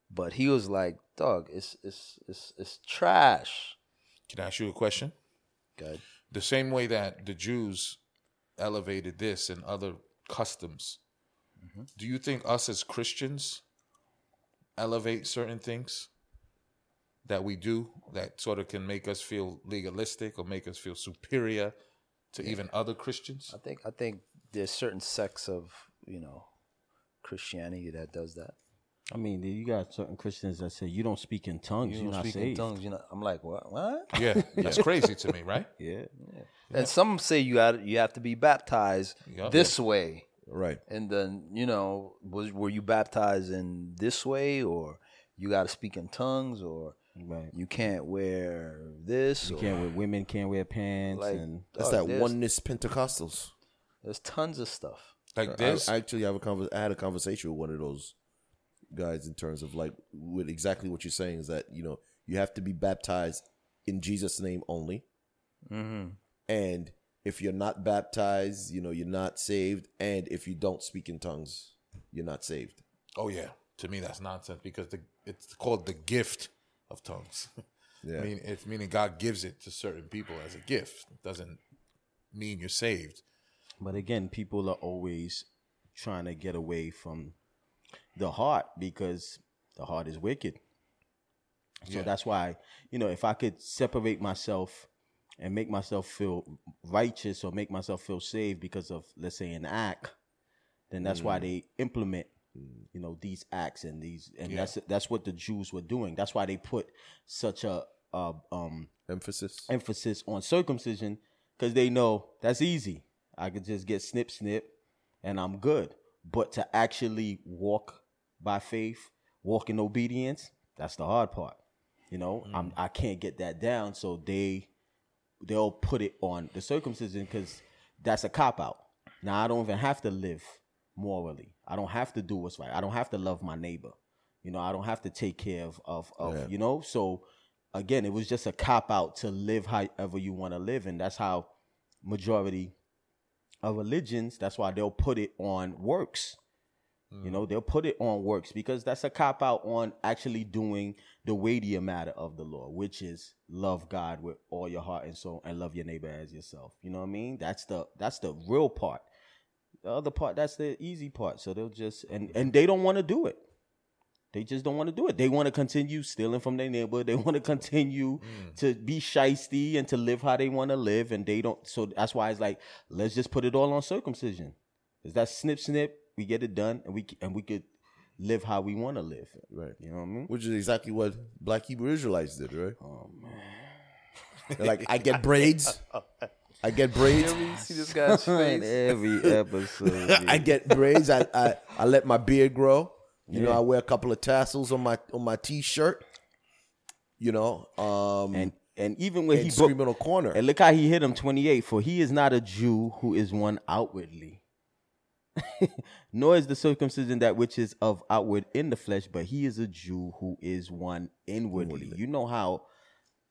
but he was like dog it's it's it's, it's trash Can I ask you a question? good the same way that the Jews elevated this and other customs, mm-hmm. do you think us as Christians elevate certain things? that we do that sort of can make us feel legalistic or make us feel superior to even other Christians? I think I think there's certain sects of you know Christianity that does that. I mean, you got certain Christians that say you don't speak in tongues, you are don't not speak in saved. tongues. You know, I'm like, what? What? Yeah, [LAUGHS] that's crazy to me, right? [LAUGHS] Yeah, And some say you had you have to be baptized Yup. this way, Right. and then you know, was were you baptized in this way, or you got to speak in tongues, or right. you can't wear this? You or, can't wear women can't wear pants Like- and That's Dog, that oneness Pentecostals. There's tons of stuff. Like I, this. I actually have a conver- I had a conversation with one of those guys in terms of like with exactly what you're saying is that you know you have to be baptized in Jesus' name only, Mm-hmm. and if you're not baptized, you know you're not saved, and if you don't speak in tongues, you're not saved. Oh yeah, to me that's nonsense because the it's called the gift of tongues. [LAUGHS] Yeah. I mean, it's meaning God gives it to certain people as a gift. It doesn't mean you're saved. But again, people are always trying to get away from the heart because the heart is wicked. So Yeah. that's why, you know, if I could separate myself and make myself feel righteous or make myself feel saved because of, let's say, an act, then that's why they implement, you know, these acts and these, and Yeah. that's that's what the Jews were doing. That's why they put such a, a um Emphasis. emphasis on circumcision because they know that's easy. I could just get snip snip and I'm good. But to actually walk by faith, walk in obedience, that's the hard part. You know, mm. I'm I can't get that down, so they they'll put it on the circumcision because that's a cop out. Now I don't even have to live morally. I don't have to do what's right. I don't have to love my neighbor. You know, I don't have to take care of of, of Yeah. you know. So again, it was just a cop out to live however you want to live, and that's how majority of religions. That's why they'll put it on works. You know, mm. they'll put it on works because that's a cop out on actually doing the weightier matter of the law, which is love God with all your heart and soul and love your neighbor as yourself. You know what I mean? That's the that's the real part. The other part, that's the easy part. So they'll just and and they don't want to do it. They just don't want to do it. They want to continue stealing from their neighbor. They [LAUGHS] want to continue mm. to be shisty and to live how they want to live. And they don't. So that's why it's like, let's just put it all on circumcision. Is that snip snip? We get it done, and we and we could live how we want to live. Right. You know what I mean? Which is exactly what Black Hebrew Israelites did, right? Oh man. They're like, I get [LAUGHS] braids. I get braids. You see this guy's [LAUGHS] face? every episode. [LAUGHS] I get braids. I, I I let my beard grow. You know, I wear a couple of tassels on my on my t-shirt. You know, um, and and even when and he broke, screaming on corner. And look how he hit him 28. For he is not a Jew who is one outwardly. [LAUGHS] Nor is the circumcision that which is of outward in the flesh, but he is a Jew who is one inwardly. You know how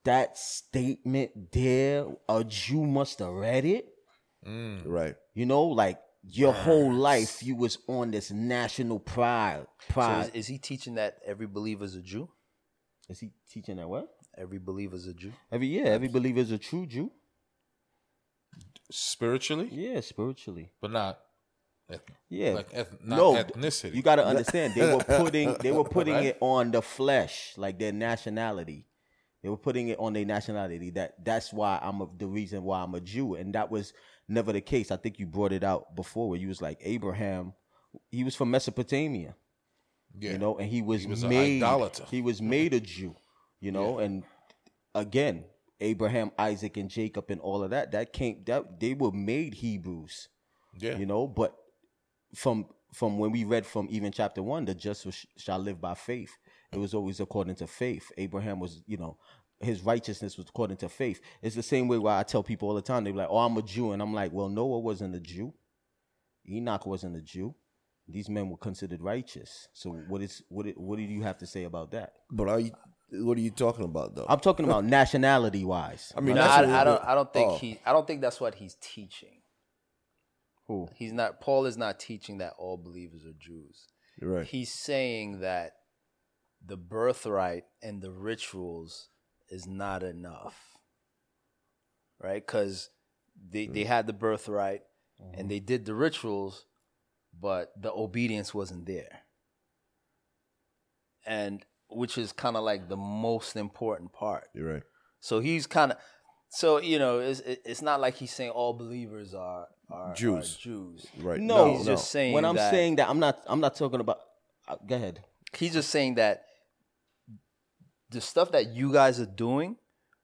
that statement there, a Jew must have read it? Mm. right. You know, like your whole life you was on this national pride. So Pride. is, is he teaching that every believer is a Jew? is he teaching that what? Every believer is a Jew. Every yeah, every believer is a true Jew. Spiritually, Yeah, spiritually. but not. Yeah. Like eth- not no, ethnicity. You got to [LAUGHS] understand they were putting they were putting Right? it on the flesh, like their nationality. They were putting it on their nationality. That that's why I'm a, the reason why I'm a Jew, and that was never the case. I think you brought it out before, where you was like Abraham. He was from Mesopotamia, Yeah. you know, and he was, He was made he was made a Jew, you know, and again, Abraham, Isaac, and Jacob, and all of that. That came that they were made Hebrews yeah. you know but from from when we read from even chapter one the just shall live by faith it was always according to faith abraham was you know his righteousness was according to faith it's the same way why i tell people all the time they're like oh i'm a jew and i'm like well noah wasn't a jew enoch wasn't a jew these men were considered righteous so what is what it- what do you have to say about that But are you? What are you talking about though? i'm talking about [LAUGHS] nationality wise I mean, No, I, I don't. I don't think oh. he. I don't think that's what he's teaching. Who He's not. Paul is not teaching that all believers are Jews. You're right. He's saying that the birthright and the rituals is not enough, right? Because they they mm. had the birthright and mm-hmm. they did the rituals, but the obedience wasn't there. And which is kind of like the most important part. You're right. So he's kind of, so you know, it's it's not like he's saying all believers are are Jews. Are Jews. Right. No, He's no. just saying when I'm that- saying that, I'm not. I'm not talking about. Uh, go ahead. He's just saying that the stuff that you guys are doing,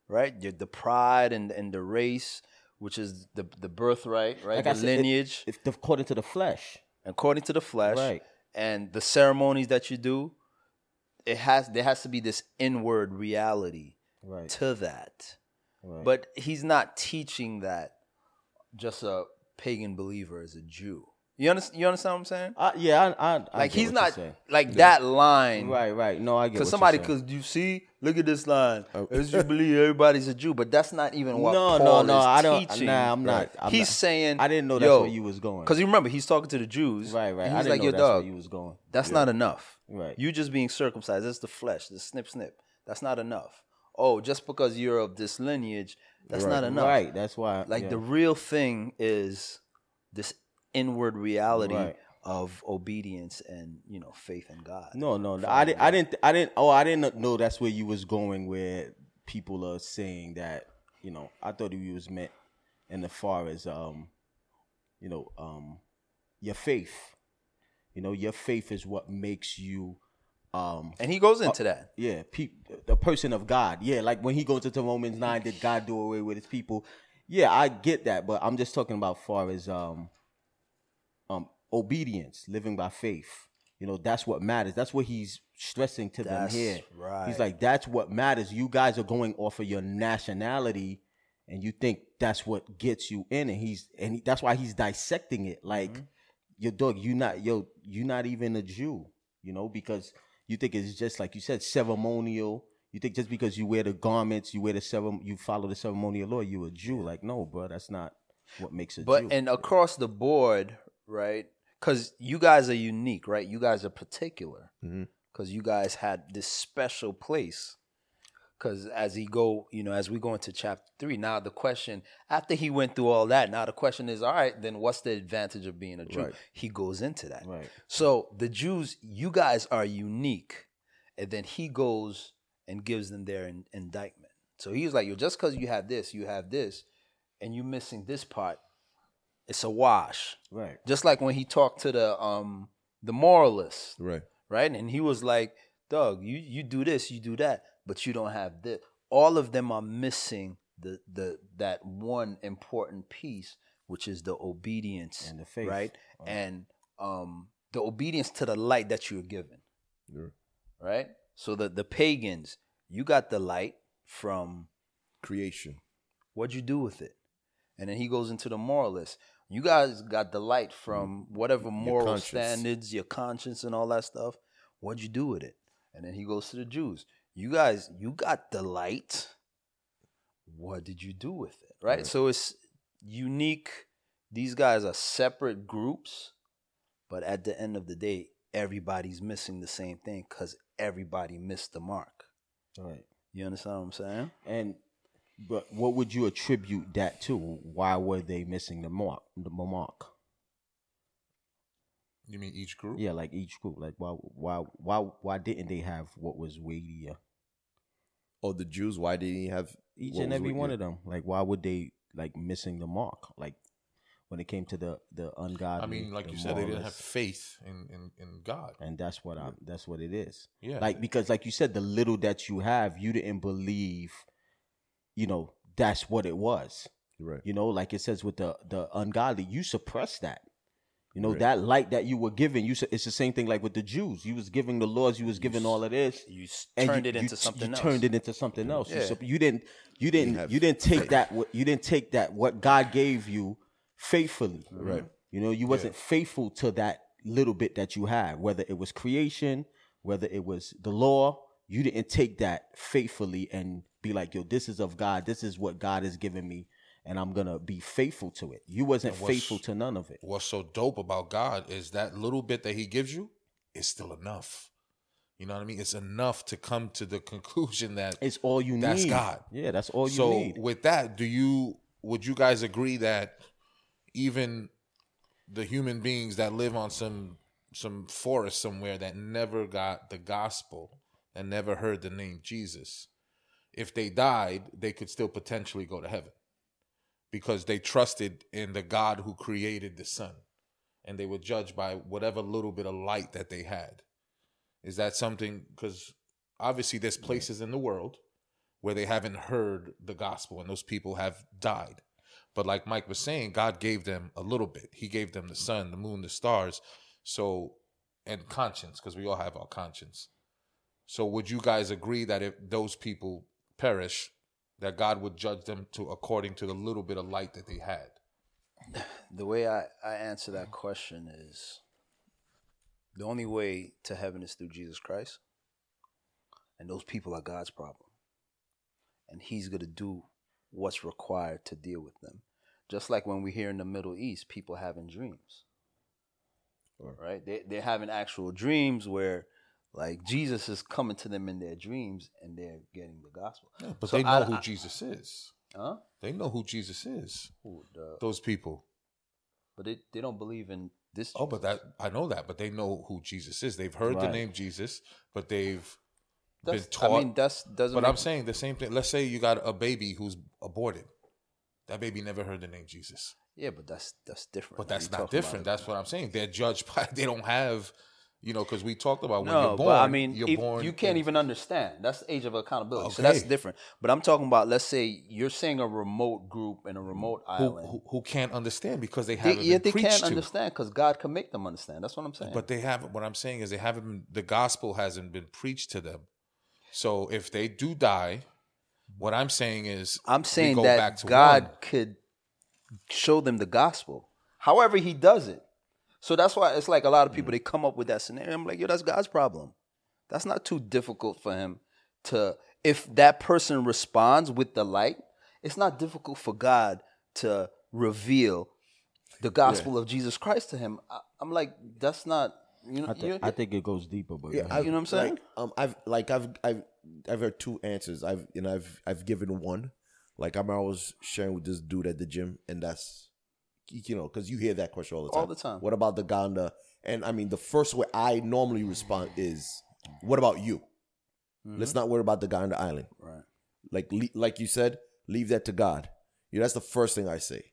right? The, the pride and and the race, which is the the birthright, right? Like the I said, it- lineage, If according to the flesh, according to the flesh, Right. and the ceremonies that you do, it has there has to be this inward reality right? to that. right. But he's not teaching that just a pagan believer is a Jew. You understand? You understand what I'm saying? Uh, yeah, I, I, I Like he's not like that line, Right, right. No, I get. Because somebody could you see? Look at this line. Oh. As you believe everybody's a Jew, but that's not even what No, Paul no, no. is I don't. teaching. Nah, I'm not. I'm he's not- saying I didn't know that's yo, where you was going. Because you remember he's talking to the Jews. Right, right. He's like, know "Your dog, where you was going. that's not enough. Right. You just being circumcised. That's the flesh. The snip, snip. That's not enough. Oh, just because you're of this lineage, that's not enough. Right. That's why. Like yeah. the real thing is this inward reality Right. of obedience and you know faith in God. No, no, no. I didn't. I didn't. I didn't. Oh, I didn't know that's where you was going. Where people are saying that. You know, I thought you was meant in the far as um, you know, um, your faith. You know, your faith is what makes you um And he goes into that. yeah, pe- the person of God. Yeah, like when he goes into Romans nine, did God do away with his people? Yeah, I get that, but I'm just talking about far as um, um, obedience, living by faith. You know, that's what matters. That's what he's stressing to That's them here. right. He's like, that's what matters. You guys are going off of your nationality, and you think that's what gets you in, and he's and he, that's why he's dissecting it. Like, Mm-hmm. yo, dog, you not yo, you not even a Jew. You know, because you think it's just like you said, ceremonial. You think just because you wear the garments, you wear the ceremony, you follow the ceremonial law, you a Jew. Like, no, bro, that's not what makes a But Jew. and across the board, right? Because you guys are unique, right? You guys are particular mm-hmm. because you guys had this special place. Because as he go, you know, as we go into chapter three, now the question after he went through all that, now the question is, all right, then what's the advantage of being a Jew? Right. He goes into that. right, So the Jews, you guys are unique, and then he goes and gives them their in- indictment. So he's like, "Yo, just because you have this, you have this, and you're missing this part, it's a wash." right, Just like when he talked to the um the moralist, Right. right? And he was like, "Dog, you you do this, you do that, but you don't have this." All of them are missing the the that one important piece, which is the obedience And the faith. right? And um the obedience to the light that you're given, Yeah. right? So the the pagans, you got the light from Creation. what'd you do with it? And then he goes into the moralist. You guys got the light from whatever moral conscience. standards, your conscience, and all that stuff. What'd you do with it? And then he goes to the Jews. You guys, you got the light. What did you do with it? Right? Right. So it's unique. These guys are separate groups, but at the end of the day, everybody's missing the same thing because everybody missed the mark. right. You understand what I'm saying? And but what would you attribute that to? Why were they missing the mark? The mark? You mean each group? Yeah, like each group. Like why why why why didn't they have what was weightier? Oh, the Jews. Why didn't he have Each and every one you? of them. Like why would they like missing the mark? Like when it came to the the ungodly. I mean, like the you said, they didn't have faith in, in, in God. and that's what I'm. that's what it is. Yeah. Like because like you said, the little that you have, you didn't believe, you know, that's what it was. Right. You know, like it says with the the ungodly, you suppress that. You know Right. that light that you were given. You su- it's the same thing like with the Jews. You was giving the laws. You was giving all of this. You and turned you- it into you, something you else. turned it into something else. You, Yeah. sup- you didn't. You didn't. have You didn't take faith. that. what- You didn't take that. What God gave you faithfully. Mm-hmm. Right. You know, you wasn't faithful to that little bit that you had. Whether it was creation, whether it was the law, you didn't take that faithfully and be like, "Yo, this is of God. This is what God has given me." And I'm gonna be faithful to it. You wasn't faithful to none of it. What's so dope about God is that little bit that He gives you is still enough. You know what I mean? It's enough to come to the conclusion that It's all you That's need. God. Yeah, that's all you so need. So with that, do you would you guys agree that even the human beings that live on some some forest somewhere that never got the gospel, and never heard the name Jesus, if they died, they could still potentially go to heaven because they trusted in the God who created the sun and they were judged by whatever little bit of light that they had. Is that something? Because obviously, there's places in the world where they haven't heard the gospel and those people have died. But like Mike was saying, God gave them a little bit. He gave them the sun, the moon, the stars. So, and conscience, because we all have our conscience. So, would you guys agree that if those people perish, that God would judge them to according to the little bit of light that they had? The way I, I answer that question is the only way to heaven is through Jesus Christ. And those people are God's problem. And He's going to do what's required to deal with them. Just like when we hear in the Middle East, people having dreams. Right? They, they're having actual dreams where, like, Jesus is coming to them in their dreams and they're getting the gospel. Yeah, but So they know I- who I- Jesus is. Huh? They know who Jesus is. Who, the- Those people. but they, they don't believe in this. Oh, but that I know that, but they know who Jesus is. They've heard the name Jesus, but they've That's, been taught. I mean, that's doesn't. but make- I'm saying the same thing. Let's say you got a baby who's aborted. That baby never heard the name Jesus. Yeah, but that's that's different. But that's not different. That's what I'm saying. They're judged [LAUGHS] by. They don't have, you know, because we talked about when no, you're born. but I mean, you're if- born. you can't in- even understand. That's the age of accountability. Okay. So that's different. But I'm talking about, let's say you're saying a remote group in a remote who, island. who, who can't understand because they they, haven't yeah, been they preached can't to. understand because God can make them understand. That's what I'm saying. But they haven't. What I'm saying is they haven't. Been, the gospel hasn't been preached to them. So if they do die, what I'm saying is I'm saying go that God one. could show them the gospel. However, He does it. So that's why it's like a lot of Mm. people they come up with that scenario. I'm like, yo, that's God's problem. That's not too difficult for Him to. If that person responds with the light, it's not difficult for God to reveal the gospel of Jesus Christ to him. I, I'm like, that's not. You know, I, thi- you- I think it goes deeper, but Yeah, I. You know what I'm saying? Like, um, I've like I've I've I've heard two answers. I've you know I've I've given one. Like I'm always sharing with this dude at the gym, and that's you know because you hear that question all the time. All the time. What about the the? And I mean, the first way I normally respond is, "What about you?" Let's mm-hmm. not worry about the guy on the island. right. Like le- like you said, leave that to God. Yeah, that's the first thing I say.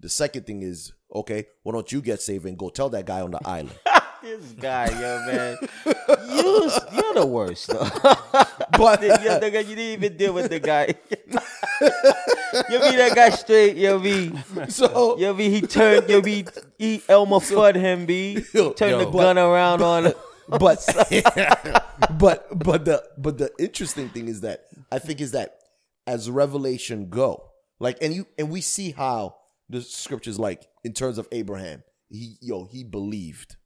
The second thing is, okay, why don't you get saved and go tell that guy on the island? [LAUGHS] this guy, yo, man, you, you're the worst. Though. [LAUGHS] But [LAUGHS] you, you didn't even deal with the guy. You be that guy straight, yo, be. [LAUGHS] so Yo, be he turned, yo, be he Elmer Fudd him, be Yo, turned the yo. gun around on. [LAUGHS] but [LAUGHS] but but the but the interesting thing is that I think is that as revelation go, like and you and we see how the scriptures like in terms of Abraham, he yo he believed,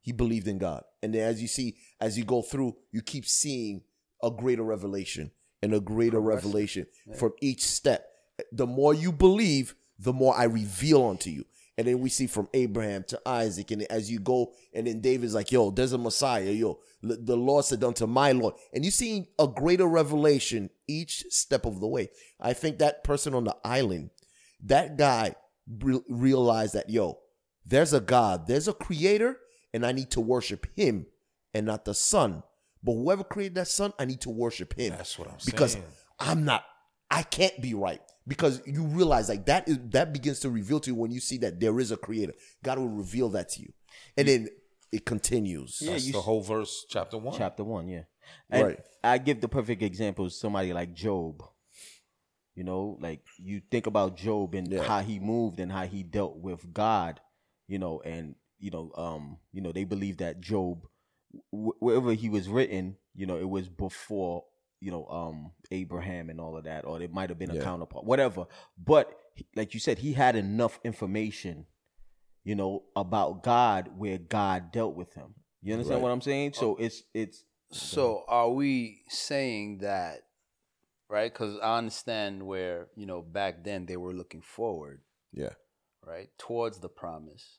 he believed in God, and then as you see as you go through, you keep seeing a greater revelation and a greater revelation from each step. The more you believe, the more I reveal unto you. And then we see from Abraham to Isaac, and as you go, and then David's like, "Yo, there's a Messiah. Yo, the Lord said unto my Lord." And you see a greater revelation each step of the way. I think that person on the island, that guy re- realized that, yo, there's a God, there's a Creator, and I need to worship Him and not the sun. But whoever created that sun, I need to worship Him That's what I'm because saying. Because I'm not. I can't be right because you realize like that is that begins to reveal to you when you see that there is a creator. God will reveal that to you, and then it continues. Yeah, That's you the whole verse, chapter one. Chapter one, yeah. And Right. I give the perfect example somebody like Job. You know, like you think about Job and Yeah. how he moved and how he dealt with God, you know, and you know, um, you know, they believe that Job, wh- wherever he was written, you know, it was before, you know, um, Abraham and all of that, or it might have been a Yeah. counterpart, whatever. But like you said, he had enough information, you know, about God where God dealt with him. You understand Right. what I'm saying? So it's it's So are we saying that, right? Because I understand where you know back then they were looking forward, Yeah, right, towards the promise,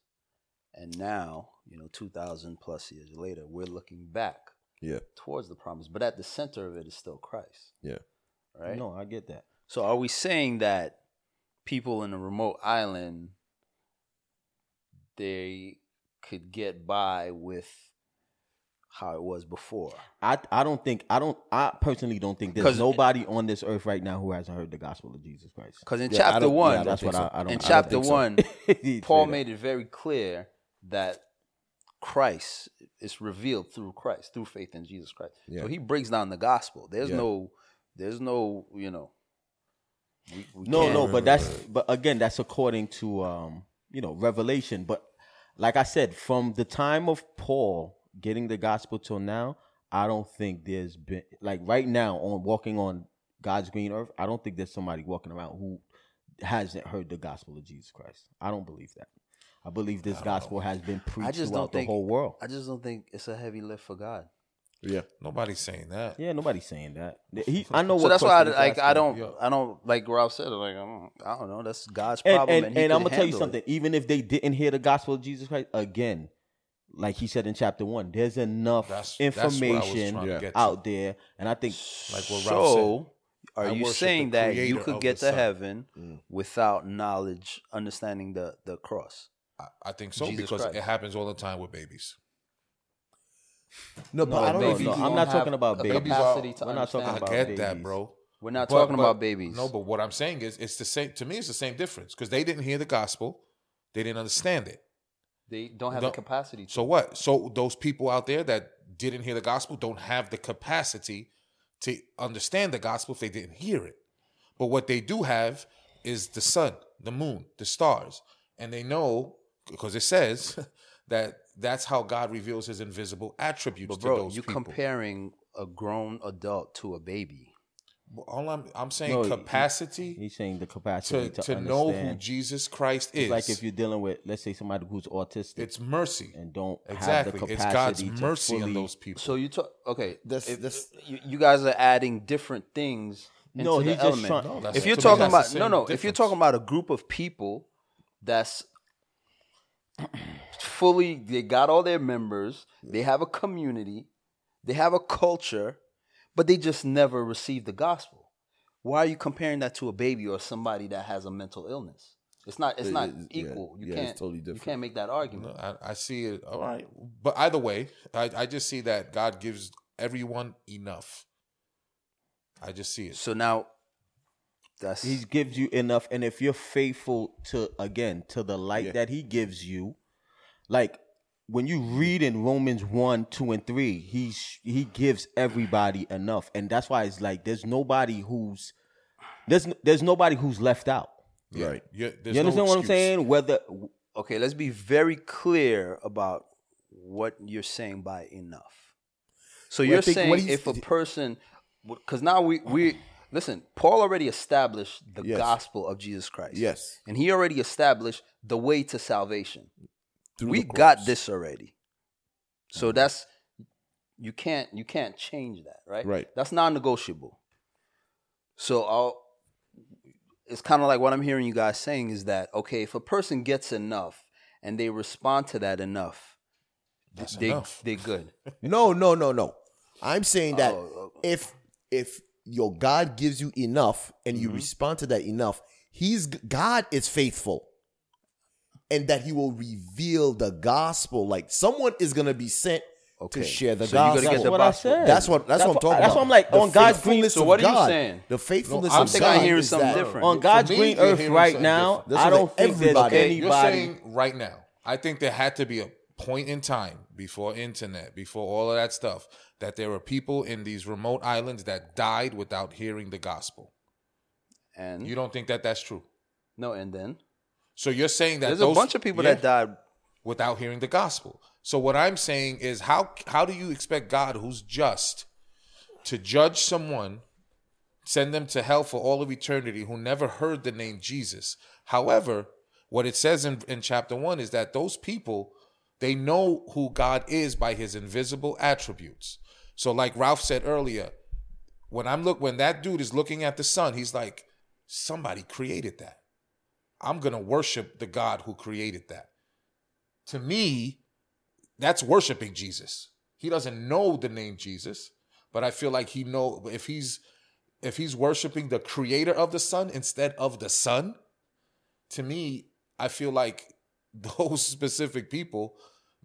and now you know two thousand plus years later we're looking back yeah, towards the promise, but at the center of it is still Christ, yeah. right? No, I get that. So are we saying that people in a remote island they could get by with how it was before. I I don't think I don't I personally don't think there's nobody on this earth right now who hasn't heard the gospel of Jesus Christ. Because in Yeah, I chapter don't- yeah, one, I don't That's what so. I, I don't. in I don't chapter think so. one, [LAUGHS] He'd Paul made it very clear that Christ is revealed through Christ, through faith in Jesus Christ. Yeah. So he breaks down the gospel. There's Yeah. no, there's no, you know. we- we No, can't- no, but that's but again, that's according to um, you know, revelation. But like I said, from the time of Paul getting the gospel till now, I don't think there's been like right now on walking on God's green earth, I don't think there's somebody walking around who hasn't heard the gospel of Jesus Christ. I don't believe that. I believe this gospel has been preached I just throughout don't the think whole world. I just don't think it's a heavy lift for God. Yeah. Nobody's saying that. yeah, nobody's saying that. He, I know So what that's why I, like I don't Yeah. I don't like Ralph said like I don't I don't know that's God's problem and, and, he and I'm gonna tell you handle it. something. Even if they didn't hear the gospel of Jesus Christ again, like he said in chapter one, there's enough That's- that's what I was information trying to Yeah. out there, and I think Like what Ralph So, are I you saying that you could get to sun. heaven Mm. without knowledge, understanding the the cross? I, I think so Jesus because Christ. it happens all the time with babies. No, but I don't know if babies you no, I'm not talking about a babies. capacity to We're not talking understand. I about get that, bro. We're not But- talking but- about babies. No, but what I'm saying is, it's the same. To me, it's the same difference because they didn't hear the gospel, they didn't understand it. they don't have No. the capacity. To. So what? So those people out there that didn't hear the gospel don't have the capacity to understand the gospel if they didn't hear it. But what they do have is the sun, the moon, the stars, and they know because it says [LAUGHS] that that's how God reveals His invisible attributes but to bro, those you're people. comparing a grown adult to a baby. All I'm I'm saying No, he- capacity He's saying the capacity to to, to know who. Jesus Christ is. It's like if you're dealing with, let's say, somebody who's autistic it's mercy. and don't Exactly. have the It's capacity God's to mercy fully, on those people. So you talk okay. This, if- that's- you, you guys are adding different things into No, the he's just element. trying- No, that's- if you're talking about no same no, if you're talking about a group of people that's fully they got all their members, they have a community, they have a culture, but they just never received the gospel. Why are you comparing that to a baby or somebody that has a mental illness? It's not. It's It not yeah, equal. You yeah, can't. it's totally You can't make that argument. No, I, I see it. All right, but either way, I, I just see that God gives everyone enough. I just see it. So now, that's He gives you enough, and if you're faithful to again to the light Yeah. that He gives you, like when you read in Romans one, two, and three, he's he gives everybody enough, and that's why it's like there's nobody who's there's there's nobody who's left out. Yeah, Right. You, there's you no understand what I'm saying? Whether okay. Let's be very clear about what you're saying by enough. So Well, you're saying if a person, because now we we listen, Paul already established the Yes. gospel of Jesus Christ. Yes. and he already established the way to salvation. Through we got this already. So that's you can't you can't change that, right? Right. That's non-negotiable. So I'll it's kind of like what I'm hearing you guys saying is that okay, if a person gets enough and they respond to that enough, That's they enough. they good. [LAUGHS] No, no, no, no. I'm saying that Oh, oh, oh. if if your God gives you enough and Mm-hmm. you respond to that enough, He's God is faithful, and that He will reveal the gospel. Like someone is gonna be sent Okay. to share the So you gotta gospel. get that's the what I gospel. said. That's what that's, what I'm talking That's about. That's what I'm like The on God's green. faithfulness So what are you God, saying? The faithfulness No, of I think God I'm hearing is something different. on God's me, green earth right now, different. I don't think there's anybody. you're saying right now. I think there had to be a point in time before internet, before all of that stuff, that there were people in these remote islands that died without hearing the gospel. And You don't think that that's true? no, and then So you're saying that there's those, a bunch of people Yeah. that died. without hearing the gospel. So what I'm saying is how how do you expect God who's just to judge someone send them to hell for all of eternity who never heard the name Jesus? However, what it says in, in chapter 1 is that those people they know who God is by his invisible attributes. So like Ralph said earlier, when I'm look when that dude is looking at the sun, he's like somebody created that. I'm going to worship the God who created that to me, that's worshiping Jesus. He doesn't know the name Jesus, but I feel like he know if he's if he's worshiping the creator of the sun instead of the sun, to me, I feel like those [LAUGHS] specific people,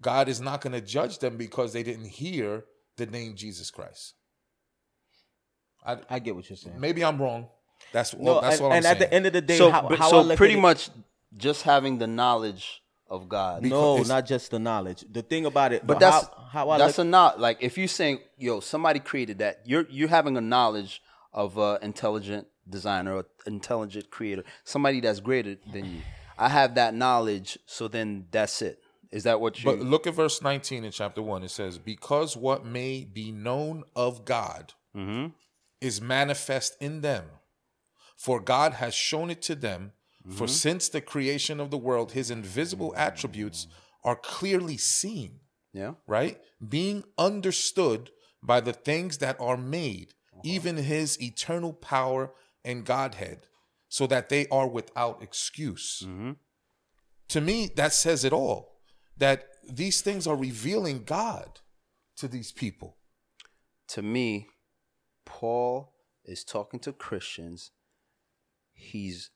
God is not going to judge them because they didn't hear the name Jesus Christ. I, I get what you're saying. maybe I'm wrong. That's No, well, that's and, what I'm and saying. And at the end of the day, so, how, but- how so look pretty at it- much just having the knowledge of God. no, not just the knowledge. The thing about it, But that's how, I that's look, a not like if you're saying yo somebody created that you're you're having a knowledge of uh intelligent designer or intelligent creator somebody that's greater than you. I have that knowledge, so then that's it. Is that what you? But look at verse 19 in chapter 1. It says, Because what may be known of God mm-hmm. is manifest in them, for God has shown it to them. For mm-hmm. since the creation of the world, his invisible attributes are clearly seen, yeah. right? Being understood by the things that are made, uh-huh. even his eternal power and Godhead, so that they are without excuse mm-hmm. to me that says it all that these things are revealing god to these people To me, Paul is talking to Christians. He's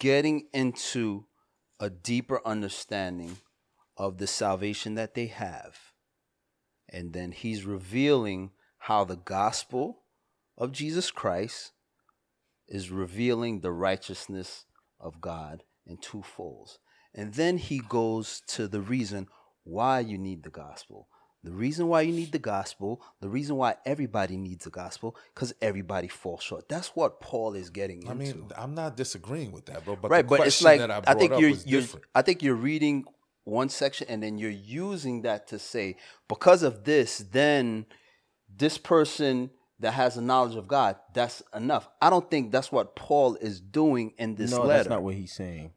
getting into a deeper understanding of the salvation that they have. And then he's revealing how the gospel of Jesus Christ is revealing the righteousness of God in two folds. And then he goes to the reason why you need the gospel. The reason why you need the gospel, the reason why everybody needs the gospel, because everybody falls short. That's what Paul is getting into. i mean i'm not disagreeing with that bro but right, the but it's like that i I, think you're, you're I think you're reading one section and then you're using that to say because of this, then this person that has a knowledge of God, that's enough. I don't think that's what Paul is doing in this no, letter. that's not what he's saying.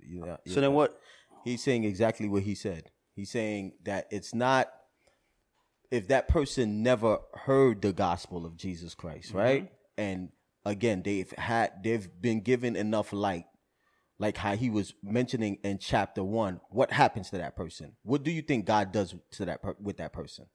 Yeah, so then what? He's saying exactly what he said. He's saying that it's not if that person never heard the gospel of Jesus Christ, Mm-hmm. right? And again, they've had they've been given enough light, like how he was mentioning in chapter one. What happens to that person? What do you think God does to that per- with that person?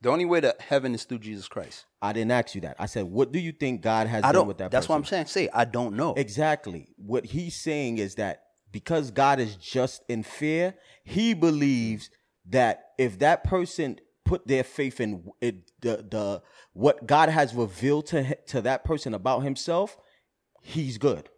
The only way to heaven is through Jesus Christ. I didn't ask you that. I said, what do you think God has I done with that? Person? That's person? what I'm saying. Say I don't know. Exactly. What he's saying is that because God is just and fair, he believes that if that person put their faith in it, the the what God has revealed to to that person about himself, he's good.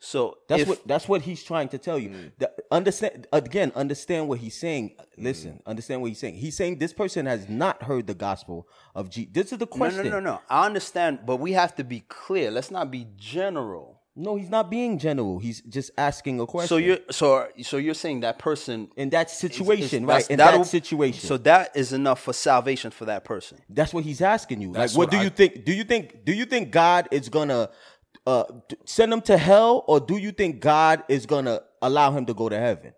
So That's if, what that's what he's trying to tell you. Mm. The- understand again. Understand what he's saying. Mm-hmm. Listen. Understand what he's saying. He's saying this person has not heard the gospel of Jesus. This is the question. no, no, no. No i understand, but we have to be clear. Let's not be general. No, he's not being general. He's just asking a question. So you're so so you're saying that person in that situation, is- right? In that situation. So that is enough for salvation for that person. That's what he's asking you. That's like, what, what do I- you think? Do you think? Do you think God is gonna uh, send him to hell, or do you think God is gonna allow him to go to heaven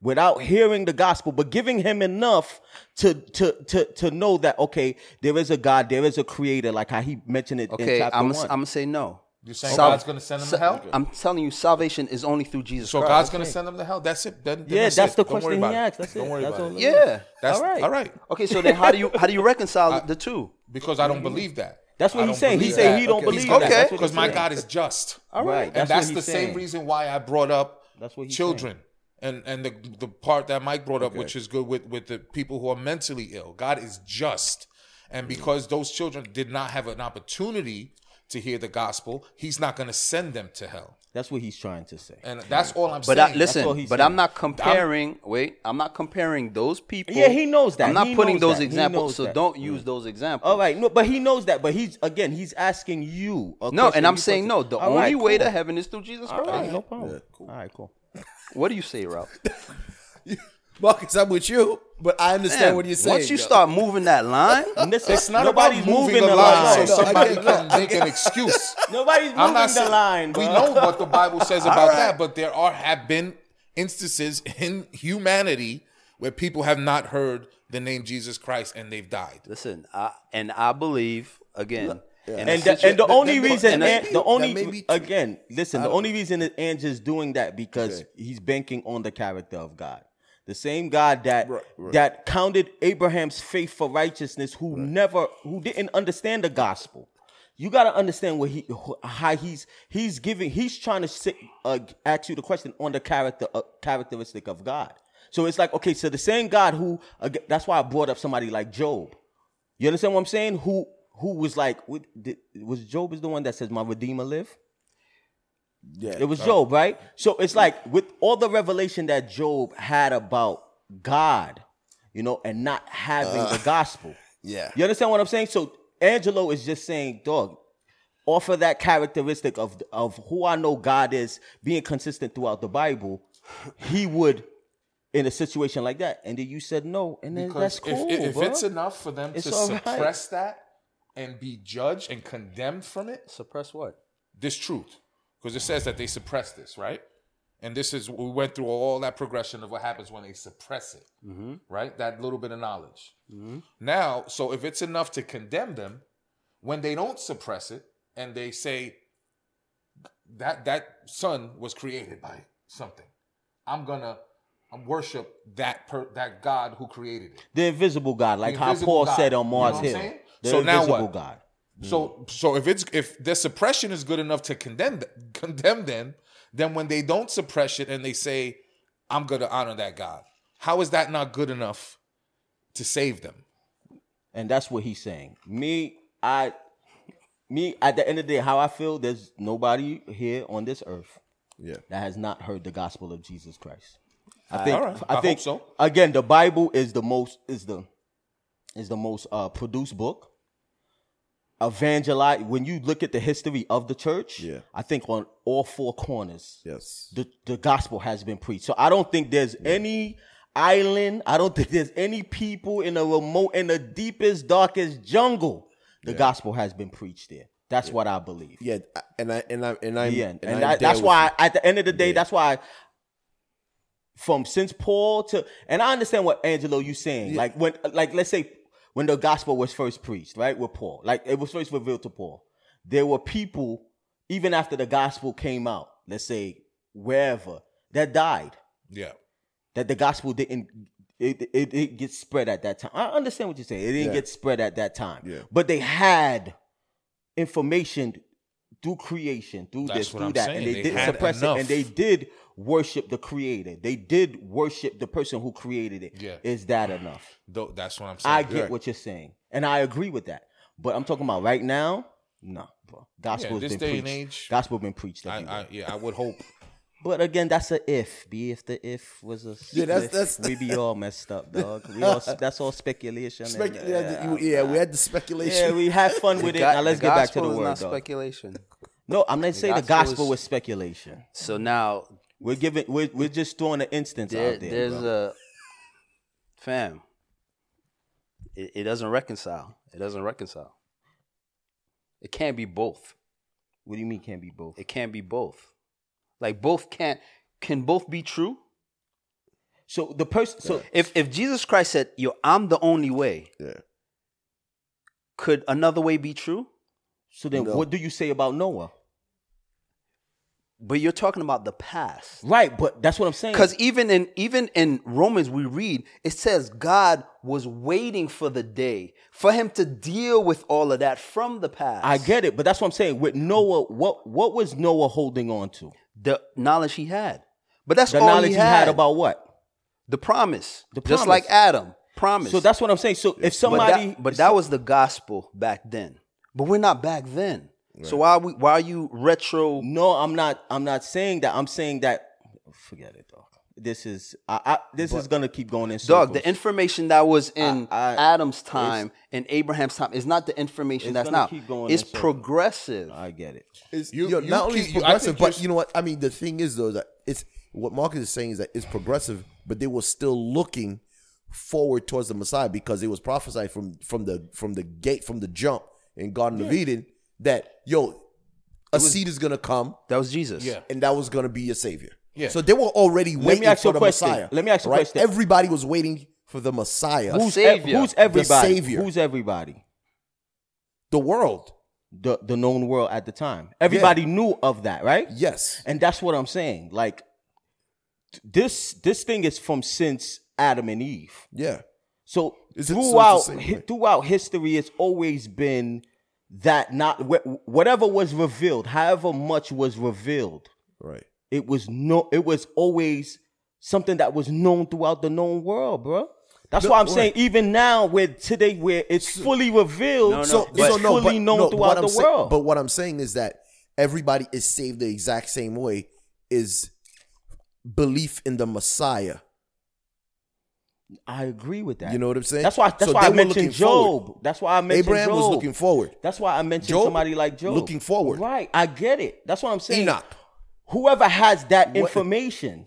without hearing the gospel, but giving him enough to to to to know that okay, there is a God, there is a Creator, like how he mentioned it in Okay, chapter I'm one. I'm gonna say no. You're saying Sal- God's gonna send them to hell? I'm telling you, salvation is only through Jesus so Christ. god's gonna send them to hell that's it then, then yeah, that's, it. the Don't worry question he asked. That's don't it. worry That's about all it it is. Yeah. that's All right. all right Okay, so then how do you how do you reconcile [LAUGHS] the two? because i don't believe that That's what he's don't saying. He said he don't believe that. okay. That's because my god is just. All right, and That's, that's the he's same reason why I brought up That's what he's children. And and the the part that Mike brought up, which is good with with the people who are mentally ill. God is just, and because those children did not have an opportunity to hear the gospel, He's not going to send them to hell, That's what he's trying to say. and that's all I'm But saying. I, listen, all but saying. I'm not comparing. wait, I'm not comparing those people. Yeah, he knows that. I'm not He putting those that. Examples, so that. don't use those examples. All right, no, but he knows that. But he's again, he's asking you. a No, and I'm saying no. The All only right, way cool. to heaven is through Jesus Christ. All right, no problem. All right, cool. What do you say, Ralph? [LAUGHS] Marcus, I'm with you, but I understand Man, what you're saying. Once you though. start moving that line, this- [LAUGHS] it's not nobody's about moving, moving the line, line. so No, [LAUGHS] somebody can that. make an [LAUGHS] excuse. Nobody's moving I'm not the saying line. we know what the Bible says about that, but there are have been instances in humanity where people have not heard the name Jesus Christ and they've died. listen, I, and I believe again. in a And the, and the that- only that- reason, that and may the only that may be true. again, listen, the only reason that Andrew's doing that because he's banking on the character of God, the same God that Right, right. that counted Abraham's faith for righteousness, who never, who didn't understand the gospel. You got to understand what he, how he's he's giving. He's trying to sit, uh, ask you the question on the character uh, characteristic of God. So it's like, okay, so the same God who, ag- that's why I brought up somebody like Job. You understand what I'm saying? Who who was like, was Job is the one that says, "My Redeemer live." Yeah. It was uh, Job, right? So it's like with all the revelation that Job had about God, you know, and not having the uh, gospel. yeah. You understand what I'm saying? So Angelo is just saying, dog, offer that characteristic of of who I know God is being consistent throughout the Bible. He would in a situation like that, and then you said no, and then that's cool, if, if bro. it's enough for them It's to all right. suppress that and be judged and condemned from it, Suppress what? this truth, because it says that they suppress this, right? And this is we went through all that progression of what happens when they suppress it, mm-hmm. right? That little bit of knowledge. Mm-hmm. Now, so if it's enough to condemn them, when they don't suppress it and they say that that sun was created by something, I'm gonna worship that per, that God who created it. the invisible God, like The how Paul God. said on You know Mars Hill. The So now what? God. So so if it's if the suppression is good enough to condemn condemn them, then when they don't suppress it and they say, "I'm going to honor that God," how is that not good enough to save them? And that's what he's saying. Me, I, me, at the end of the day, how I feel, there's nobody here on this earth Yeah. that has not heard the gospel of Jesus Christ. I think, right. I I think, so. again, the Bible is the most, is the, is the most uh, produced book. Evangelize, when you look at the history of the church, Yeah. I think on all four corners, Yes. the, the gospel has been preached. So I don't think there's any island, I don't think there's any people in a remote, in the deepest, darkest jungle. The gospel has been preached there. That's what I believe. Yeah. And I and I and I Yeah, and, that, there that's why at the end of the day, that's why from since Paul to and I understand what Angelo you saying. Like when like let's say when the gospel was first preached, right? With Paul. Like it was first revealed to Paul. There were people, even after the gospel came out, let's say wherever, that died. Yeah. That the gospel didn't it, it, it gets spread at that time. I understand what you're saying. It didn't Yeah. get spread at that time. Yeah. But they had information through creation, through That's this, through I'm that, saying. and they, They didn't suppress enough. it, and they did worship the Creator. They did worship the person who created it. Yeah. Is that enough? Tho- that's what I'm saying. I get Right. what you're saying, and I agree with that. But I'm talking about right now. No, bro. Gospel Yeah, has this been day and preached. age, Gospel been preached. I. I yeah, I would hope. [LAUGHS] But again, that's a if. Be if the if was a Yeah, that's- that's- we be [LAUGHS] all messed up, dog. We all, that's all speculation. and, Spec- yeah, uh, yeah, we had the speculation. [LAUGHS] yeah, we had fun with it. God- Now let's get back to the gospel is word, not dog. speculation. No, I'm not saying the gospel gospel was speculation. So now We're giving. We're, we're just throwing an instance there, out there. there's bro. a fam. It, it doesn't reconcile. It doesn't reconcile. It can't be both. what do you mean can't be both? It can't be both. Like both can't can both be true. So the person. So If if Jesus Christ said, "Yo, I'm the only way," yeah. could another way be true? so then, No. what do you say about Noah? But you're talking about the past. Right, but that's what I'm saying. Because even in even in Romans we read it says God was waiting for the day for him to deal with all of that from the past. I get it, but that's what I'm saying. With Noah, what what was Noah holding on to? the knowledge he had, but that's The all knowledge he he had. had about what? the promise, The just promise. like Adam promise. So that's what I'm saying. So if but somebody, that, but that was the gospel back then. But we're not back then. So why are we why are you retro? No, I'm not. I'm not saying that. I'm saying that. Forget it, dog. This is. I. I this is gonna keep going in circles. Dog, the information that was in I- I- Adam's time and Abraham's time is not the information It's that's gonna now. keep going It's progressive. I get it. It's, You- you, know, you not only keep- is you- progressive, but you're- you know what? I mean, the thing is though that it's what Marcus is saying is that it's progressive, but they were still looking forward towards the Messiah because it was prophesied from from the from the gate from the jump in Garden of Eden that yo, a seed is gonna come That was Jesus. Yeah. and that was gonna be your savior. Yeah. So they were already me waiting ask for the question. Messiah. Let me ask you a right? question. Everybody was waiting for the Messiah. Who's- Who's Savior. ev- who's everybody? Savior. Who's everybody? the world? The the known world at the time. Everybody knew of that, right? Yes. And that's what I'm saying. Like this this thing is from since Adam and Eve. Yeah. So Is it- so it's the throughout hi- throughout history, it's always been that not whatever was revealed, however much was revealed, Right. it was no, it was always something that was known throughout the known world, bro. That's No, why I'm right. saying even now, where today, where it's fully revealed, No, no, So, it's so fully but, known no, throughout the say- world. but what I'm saying is that everybody is saved the exact same way is belief in the Messiah. I agree with that. You know what I'm saying? That's why. That's So why I mentioned Job. forward. That's why I mentioned Abraham was looking forward. That's why I mentioned Job, somebody like Job. looking forward. Right. I get it. That's what I'm saying. Enoch. Whoever has that information.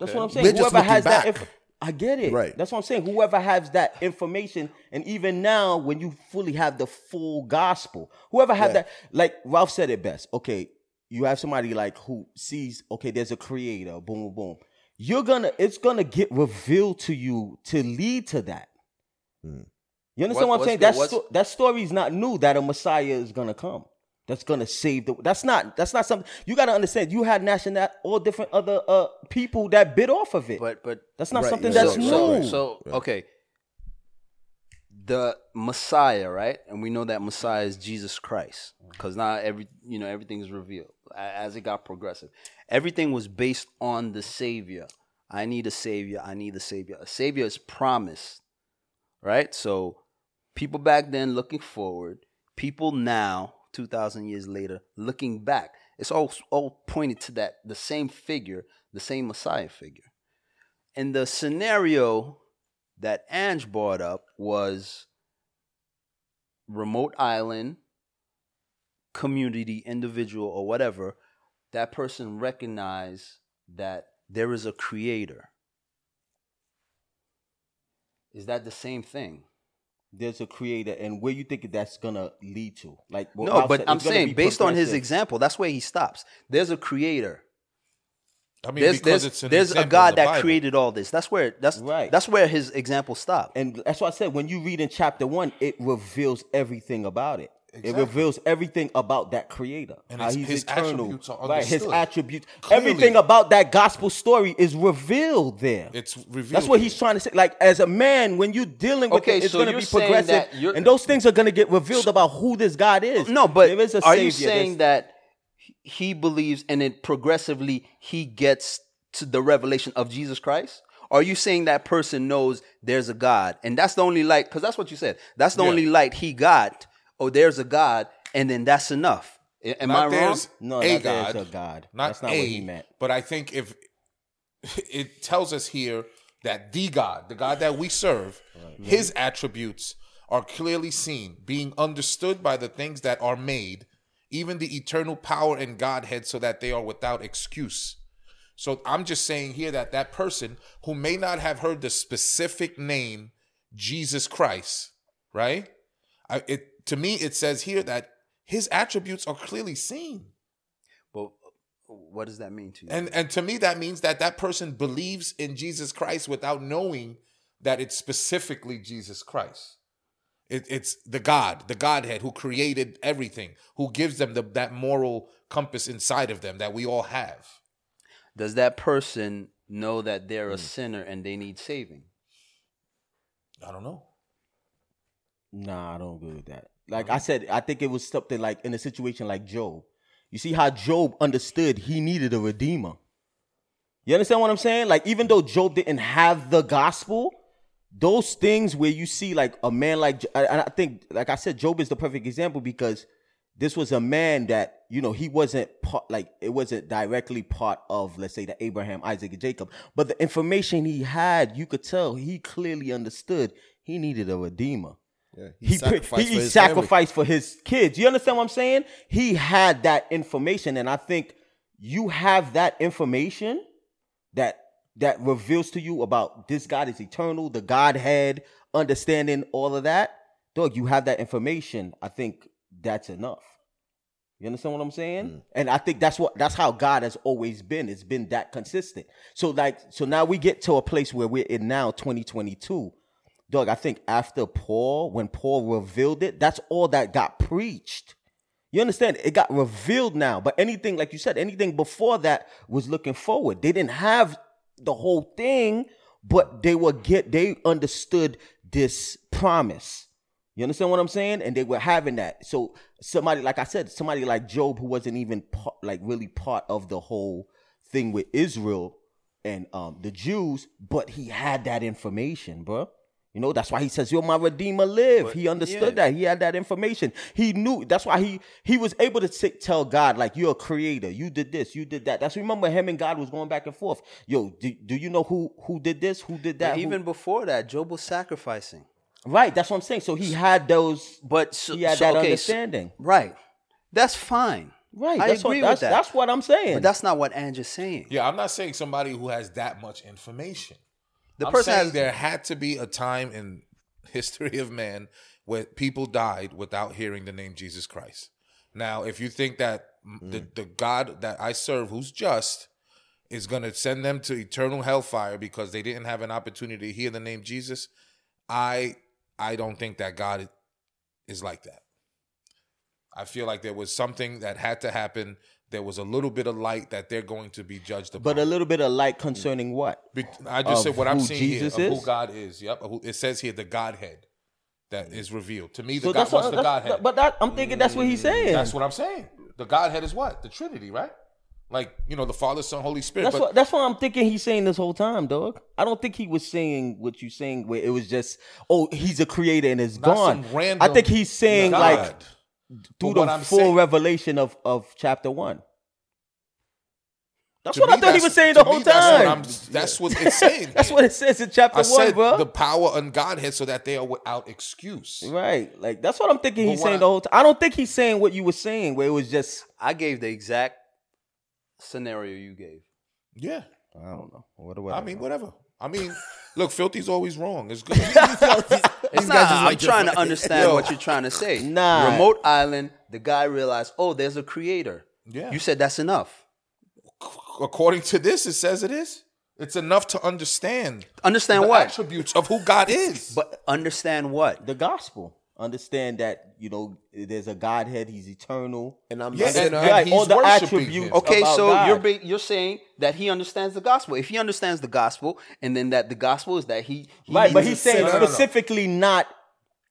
That's what I'm saying. We're Whoever has that back. inf- I get it. Right. That's what I'm saying. Whoever has that information, and even now, when you fully have the full gospel, whoever had Yeah. that, like Ralph said it best. Okay, you have somebody like who sees, okay, there's a creator, boom, boom, boom. You're gonna, it's gonna get revealed to you to lead to that. Hmm. You understand What- what, I'm saying? what's That sto- that story is not new. That a Messiah is gonna come. That's gonna save the. That's not. That's not something you got to understand. You had national, all different other uh people that bit off of it. But but That's not Right, something right, that's so, new. So, so okay, the Messiah, right? And we know that Messiah is Jesus Christ, because now every you know everything is revealed as it got progressive. Everything was based on the Savior. I need a Savior. I need a Savior. A Savior is promised, right? So, people back then looking forward, people now, two thousand years later, looking back. It's all all pointed to that the same figure, the same Messiah figure. And the scenario that Ange brought up was remote island, community, individual, or whatever. That person recognize that there is a creator. Is that the same thing? There's a creator, and where you think that's gonna lead to? Like, what no, but I'm saying based on his example, that's where he stops. There's a creator. I mean, There's because there's, it's an there's a example in God the that Bible. created all this. That's where that's Right. that's where his example stopped. and that's why I said when you read in chapter one, it reveals everything about it. It reveals everything about that creator. And how his- he's his eternal. attributes are right, his attributes. Clearly. Everything about that gospel story is revealed there. It's revealed. That's what here. he's trying to say. Like as a man, when you're dealing with Okay, it, it's so going to be progressive, and those things are going to get revealed about who this God is. No, but there is a are savior. you saying There's- that he believes and it progressively he gets to the revelation of Jesus Christ? Are you saying that person knows there's a God and that's the only light? Because that's what you said. That's the Yeah. only light he got. Oh, there's a God, and then that's enough. A- Am Not I wrong? No, a not there's God, a God. Not That's not a, what he meant. But I think if [LAUGHS] it tells us here that the God, the God that we serve, his attributes are clearly seen, being understood by the things that are made, even the eternal power and Godhead, so that they are without excuse. So I'm just saying here that that person who may not have heard the specific name Jesus Christ, right? I, it to me it says here that his attributes are clearly seen. But what does that mean to you? And and to me that means that that person believes in Jesus Christ without knowing that it's specifically Jesus Christ. It, it's the God, the Godhead who created everything, who gives them the, that moral compass inside of them that we all have. Does that person know that they're Hmm. a sinner and they need saving? I don't know. Nah, I don't agree with that. Like I said, I think it was something like in a situation like Job. You see how Job understood he needed a redeemer. You understand what I'm saying? Like even though Job didn't have the gospel, those things where you see like a man like and I think like I said, Job is the perfect example because this was a man that you know he wasn't part like it wasn't directly part of let's say the Abraham, Isaac, and Jacob, but the information he had, you could tell he clearly understood he needed a redeemer. Yeah, He, pre- sacrificed he for his sacrificed for his kids. You understand what I'm saying? He had that information, and I think you have that information that that reveals to you about this God is eternal, the Godhead, understanding all of that. Dog, you have that information. I think that's enough. You understand what I'm saying? Mm. And I think that's what that's how God has always been. It's been that consistent. So like so now we get to a place where we're in now 2022. Dog, I think after Paul, when Paul revealed it, that's all that got preached. You understand? It got revealed now. But anything, like you said, anything before that was looking forward. They didn't have the whole thing, but they were get they understood this promise. You understand what I'm saying? And they were having that. So somebody, like I said, somebody like Job, who wasn't even part, like really part of the whole thing with Israel, and um the Jews, but he had that information, bro. You know, that's why he says, "Yo, my redeemer live." he understood that. He had that information. He knew. That's why he he was able to t- tell God, like, "You're a creator. You did this. You did that." That's remember him and God was going back and forth. Yo, do, do you know who who did this? Who did that? Who- even before that, Job was sacrificing. right. That's what I'm saying. So he had those. But so, he had so, that okay, so- understanding. right. That's fine. right. I that's agree what, with that's, that. That's what I'm saying. But that's not what Andrew's saying. Yeah, I'm not saying somebody who has that much information. The I'm person saying has there had to be a time in history of man where people died without hearing the name Jesus Christ. Now, if you think that Mm. the, the God that I serve, who's just, is going to send them to eternal hellfire because they didn't have an opportunity to hear the name Jesus, I I don't think that God is like that. I feel like there was something that had to happen. There was a little bit of light that they're going to be judged upon. but a little bit of light concerning what? Be- I just Of said what I'm seeing Jesus here of is? who God is. Yep, it says here the Godhead that is revealed to me. The So God, that's what's what, the that's- Godhead? But that, I'm thinking that's what he's mm, saying. that's what I'm saying. The Godhead is what the Trinity, right? Like you know, the Father, Son, Holy Spirit. That's but what that's what I'm thinking he's saying this whole time, dog. I don't think he was saying what you saying where it was just, oh, he's a creator and it's gone. some random I think he's saying God. like through the what full saying- revelation of of chapter one. That's what me, I thought he was saying the whole me, That's what, time. I'm, [LAUGHS] that's what it's saying. [LAUGHS] That's what it says in chapter I one, said. bro. The power and Godhead, so that they are without excuse. right, like that's what I'm thinking But he's saying I- the whole time. I don't think he's saying what you were saying, where it was just. I gave the exact scenario you gave. Yeah, I don't know. What do I mean, whatever. I mean, look, filthy's always wrong. It's good. [LAUGHS] It's guys not. just I'm like trying to understand Yo. what you're trying to say. Nah. Remote island. The guy realized, oh, there's a creator. Yeah. You said that's enough. According to this, it says it is. It's enough to understand Understand the what? attributes of who God is. But understand what? the gospel. Understand that you know there's a Godhead. He's eternal. And I'm Yeah, the sinner. and- right, he's all the worshiping attributes. him. Okay, about so God. you're ba- you're saying that he understands the gospel. If he understands the gospel, and then that the gospel is that he, he right, but he's he's saying sinner- no, no. specifically not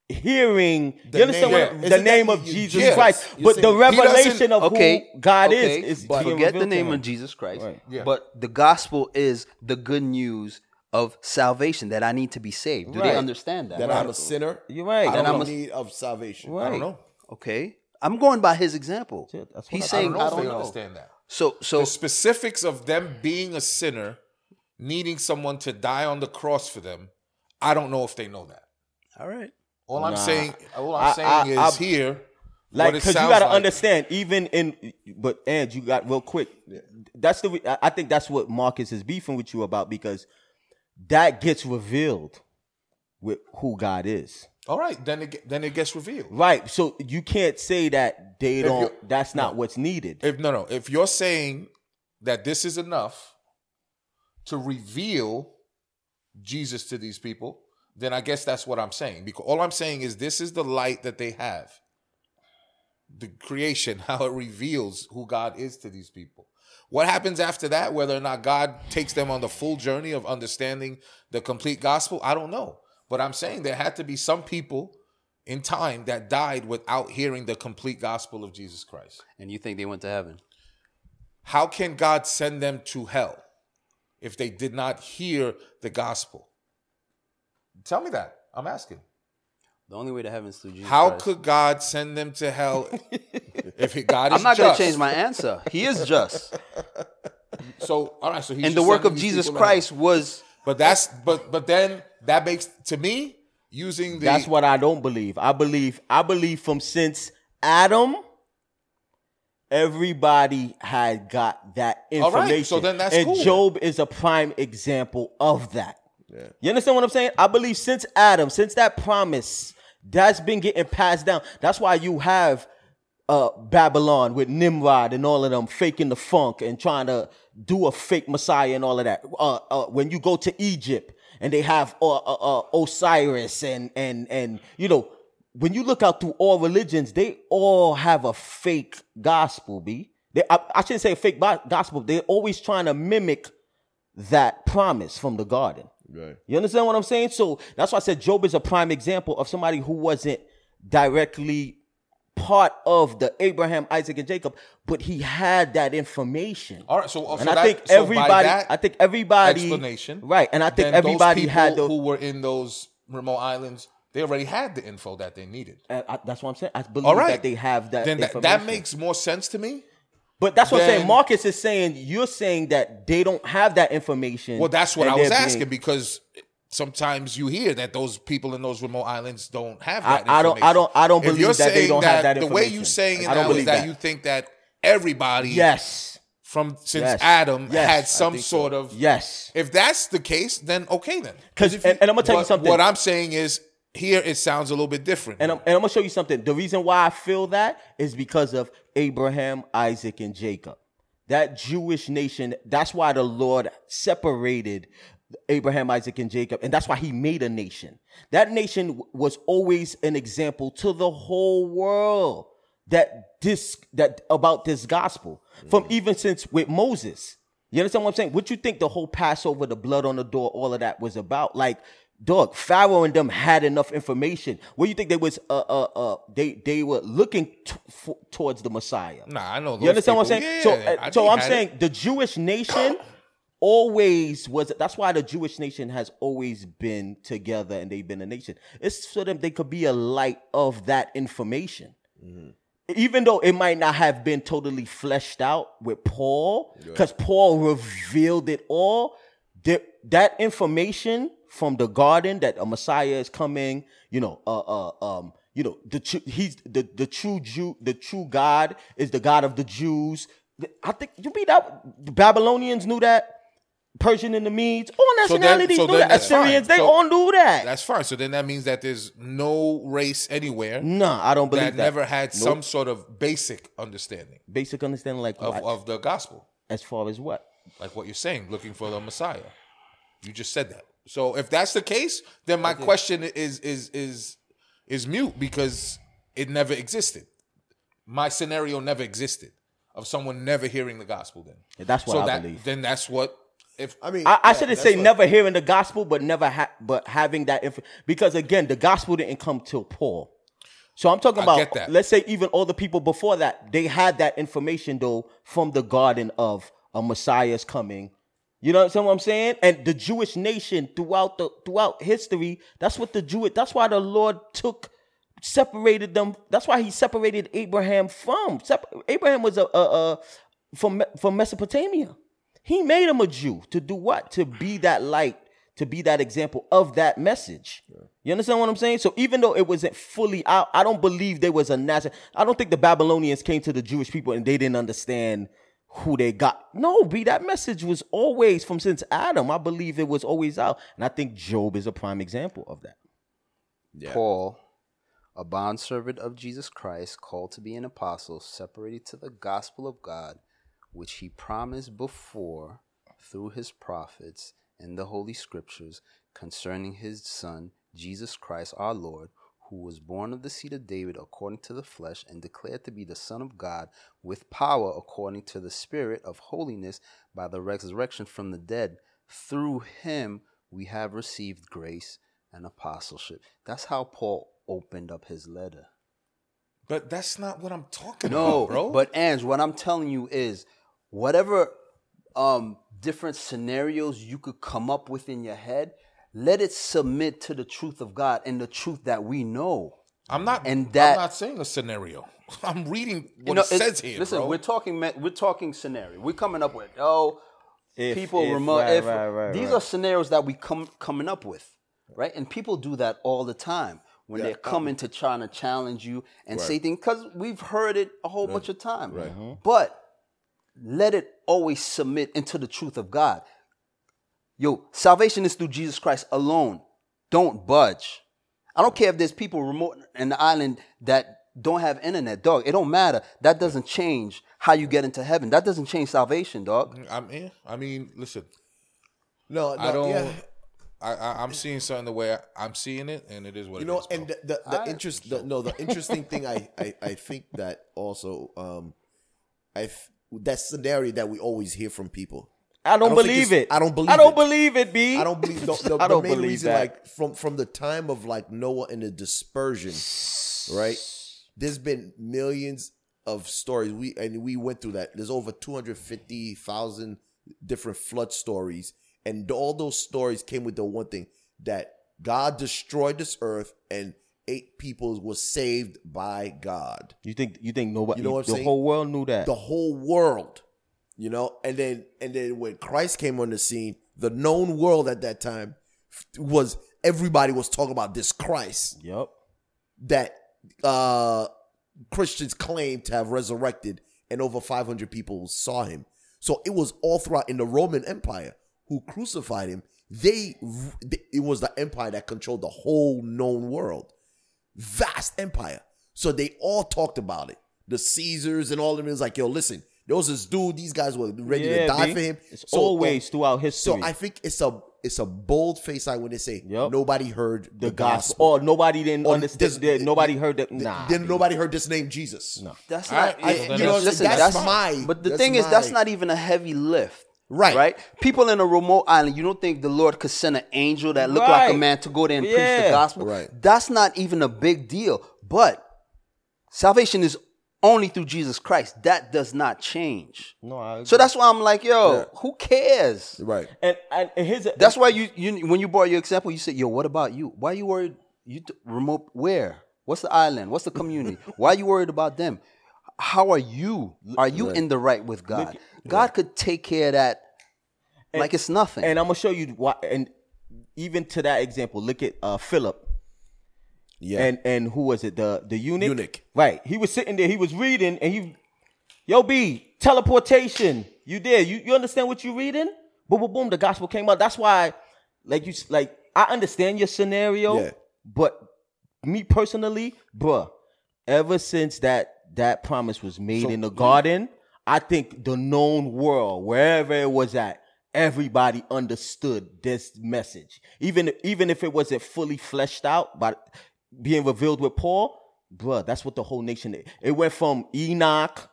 hearing. The you understand name- what, Yeah. the Isn't name that of you- Jesus yes. Christ, You're but the saying- He revelation of okay, who God okay, is is but forget the name of Jesus Christ. Right. Yeah. But the gospel is the good news of salvation that I need to be saved. Do Right. they understand that? that I'm a sinner. You're right. That I'm a- need of salvation. Right. I don't know. Okay, I'm going by his example. That's what He's I- I saying I don't know I don't know. understand that. So so The specifics of them being a sinner, needing someone to die on the cross for them, I don't know if they know that. all right. All I'm saying, all I'm saying I- is I- here, like because you got to like. understand even in but and you got real quick that's the I- i think that's what marcus is beefing with you about because that gets revealed with who god is All right, then it then it gets revealed. right so you can't say that they If don't that's not what's needed If no, no, if you're saying that this is enough to reveal Jesus to these people, then I guess that's what I'm saying. Because all I'm saying is this is the light that they have. The creation, [LAUGHS] how it reveals who God is to these people. What happens after that, whether or not God takes them on the full journey of understanding the complete gospel, I don't know. But I'm saying there had to be some people in time that died without hearing the complete gospel of Jesus Christ. And you think they went to heaven? How can God send them to hell if they did not hear the gospel? Tell me that. I'm asking. The only way to heaven is through Jesus How Christ. could God send them to hell if he- God is I'm not going just? to change my answer. He is just, [LAUGHS] So all right, so he's and the just work sending of these Jesus people to hell. Christ was. But that's but but then that makes to me using the that's what i don't believe i believe i believe from since adam everybody had got that All right, information so then that's and cool. job is a prime example of that You understand what I'm saying? I believe since Adam, since that promise, that's been getting passed down. That's why you have uh, Babylon with Nimrod and all of them faking the funk and trying to do a fake Messiah and all of that. Uh, uh, when you go to Egypt and they have uh, uh, uh, Osiris and and and you know when you look out through all religions, they all have a fake gospel. B. They, I, I shouldn't say a fake gospel. They're always trying to mimic that promise from the garden. Right. You understand what I'm saying? So that's why I said Job is a prime example of somebody who wasn't directly part of the Abraham, Isaac, and Jacob, but he had that information. All right, so, uh, so and I that- think so everybody, I think everybody, explanation, right? And I think everybody had those who were in those remote islands. They already had the info that they needed. I, that's what I'm saying. I believe All right, that they have that. Then that, information. that makes more sense to me. But that's what I'm saying. Marcus is saying you're saying that they don't have that information. Well, that's what I was they're being- asking because sometimes you hear that those people in those remote islands don't have I- that. I don't- I don't- I don't believe that they don't have that The way you're saying it I don't believe that, that. you think that everybody Yes. from since Yes. Adam Yes. had some think so. sort of. Yes. If that's the case, then okay then. 'Cause- if you- and- and I'm gonna tell you something. What I'm saying is here it sounds a little bit different. And I'm, and I'm gonna show you something. The reason why I feel that is because of Abraham, Isaac, and Jacob. That Jewish nation. That's why the Lord separated Abraham, Isaac, and Jacob, and that's why He made a nation. That nation was always an example to the whole world that this that about this gospel from mm. even since with Moses. You understand what I'm saying? What you think the whole Passover, the blood on the door, all of that was about? Like, dog, Pharaoh and them had enough information. What do you think they was? Uh, uh, uh, they they were looking t- f- towards the Messiah. nah, I know. You understand what I'm saying? Yeah, so, I uh, so I'm saying it. the Jewish nation always was. That's why the Jewish nation has always been together and they've been a nation. It's so that they could be a light of that information. Even though it might not have been totally fleshed out with Paul, because Paul revealed it all. That that information from the garden that a Messiah is coming, you know, uh, uh, um, you know, the he's the the true Jew, the true God is the God of the Jews. I think you mean that the Babylonians knew that. Persian and the Medes, all So then- nationalities so knew that. fine. Assyrians, they So all knew that. That's fine. So then that means that there's no race anywhere No, I don't believe that that. never had Nope. some sort of basic understanding basic understanding, like of, what? of the gospel. as far as what? like what you're saying, looking for the Messiah. You just said that. So if that's the case, then my question is is is is mute because it never existed. My scenario never existed of someone never hearing the gospel. Then That's what so I that believe. then that's what if I mean, I, I yeah, shouldn't say what- never hearing the gospel, but never ha- but having that info because again, the gospel didn't come till Paul. So I'm talking about that. let's say even all the people before that, they had that information though from the garden of a Messiah's coming. You know what I'm saying? And the Jewish nation throughout the throughout history, that's what the Jewish that's why the Lord took separated them. That's why he separated Abraham from. Abraham was a, a, a from from Mesopotamia. He made him a Jew to do what? To be that light, to be that example of that message. You understand what I'm saying? So even though it wasn't fully out, I don't believe there was a national. I don't think the Babylonians came to the Jewish people and they didn't understand who they got. No, B, that message was always from since Adam. I believe it was always out. And I think Job is a prime example of that. Paul, a bondservant of Jesus Christ, called to be an apostle, separated to the gospel of God, which he promised before through his prophets in the Holy Scriptures concerning his Son, Jesus Christ our Lord, who was born of the seed of David according to the flesh, and declared to be the Son of God with power according to the Spirit of holiness by the resurrection from the dead. Through him we have received grace and apostleship. That's how Paul opened up his letter. but that's not what I'm talking No, about, bro. but Ange, what I'm telling you is whatever um different scenarios you could come up with in your head, let it submit to the truth of God and the truth that we know. I'm not and that- I'm not saying a scenario. [LAUGHS] I'm reading what You know, it it's- says here, listen, bro. we're talking we're talking scenario. We're coming up with oh If- people if, remote right, if right, right, these right. are scenarios that we come coming up with. Right? And people do that all the time when they're coming to trying to challenge you and say things because we've heard it a whole bunch of time. Mm-hmm. But let it always submit into the truth of God. Yo, salvation is through Jesus Christ alone. Don't budge. I don't care if there's people remote in the island that don't have internet, dog. It don't matter. That doesn't change how you get into heaven. That doesn't change salvation, dog. I'm in. I mean, listen, No, no, I don't. yeah. I, I, I'm seeing something the way I, am seeing it, and it is what it is. you it know is, and the, the, the interest the, no the interesting thing I, I i think that also um i th- that scenario that we always hear from people I don't, I don't believe it. I don't believe I don't it. believe it, B. i don't believe the, the, [LAUGHS] I don't main believe reason that. like from from the time of like noah and the dispersion right there's been millions of stories. We and we went through that. There's over 250,000 different flood stories, and all those stories came with the one thing that God destroyed this earth and eight people was saved by God. You think you think nobody You know what I'm the saying? whole world knew that. The whole world, you know, and then and then when Christ came on the scene, the known world at that time was everybody was talking about this Christ yep. that uh Christians claim to have resurrected and over 500 people saw him. So it was all throughout in the Roman Empire who crucified him. They it was the empire that controlled the whole known world. Vast empire. So they all talked about it. The Caesars and all of them it was like, yo, listen, there was this dude, these guys were ready Yeah, to die B. for him. It's So, always um, throughout history. So I think it's a it's a bold face eye when they say Yep. nobody heard the gospel. Or nobody didn't Or understand. this- that nobody heard that. Th- Nah. Then nobody heard this name Jesus. No. That's not. I- it- you you know, know, that's- listen, that's that's, my- But the thing is, that's not even a heavy lift. Right. Right. People in a remote island, you don't think the Lord could send an angel that looked like a man to go there and preach the gospel? Right. That's not even a big deal. But salvation is only through Jesus Christ. That does not change. No, I So that's why I'm like, yo, Yeah. who cares? Right. and and, and here's a, That's why you, you when you brought your example, you said, "Yo, what about you? Why you worried? You t- remote where? What's the island? What's the community? [LAUGHS] Why are you worried about them? How are you? Are you in the right with God? God could take care of that like it's nothing. and I'm gonna show you why. And even to that example, look at uh, Philip. Yeah. And and who was it? The the eunuch. Eunuch. Right. He was sitting there. He was reading, and he, yo, B, teleportation. You there? You you understand what you reading? Boom, boom, boom. The gospel came out. That's why, like you, like I understand your scenario, Yeah. but me personally, bruh, ever since that that promise was made in the garden, I think the known world, wherever it was at, everybody understood this message. Even even if it wasn't fully fleshed out, but being revealed with Paul, bruh, that's what the whole nation. It went from Enoch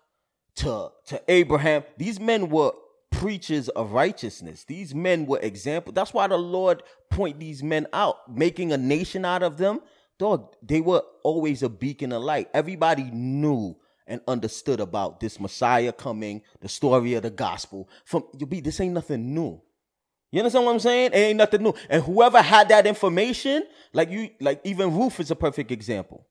to to Abraham. These men were preachers of righteousness. These men were example. That's why the Lord point these men out, making a nation out of them. Dog, they were always a beacon of light. Everybody knew and understood about this Messiah coming, the story of the gospel. From you be this ain't nothing new. You understand what I'm saying? It ain't nothing new. And whoever had that information, like you, like even Ruth is a perfect example.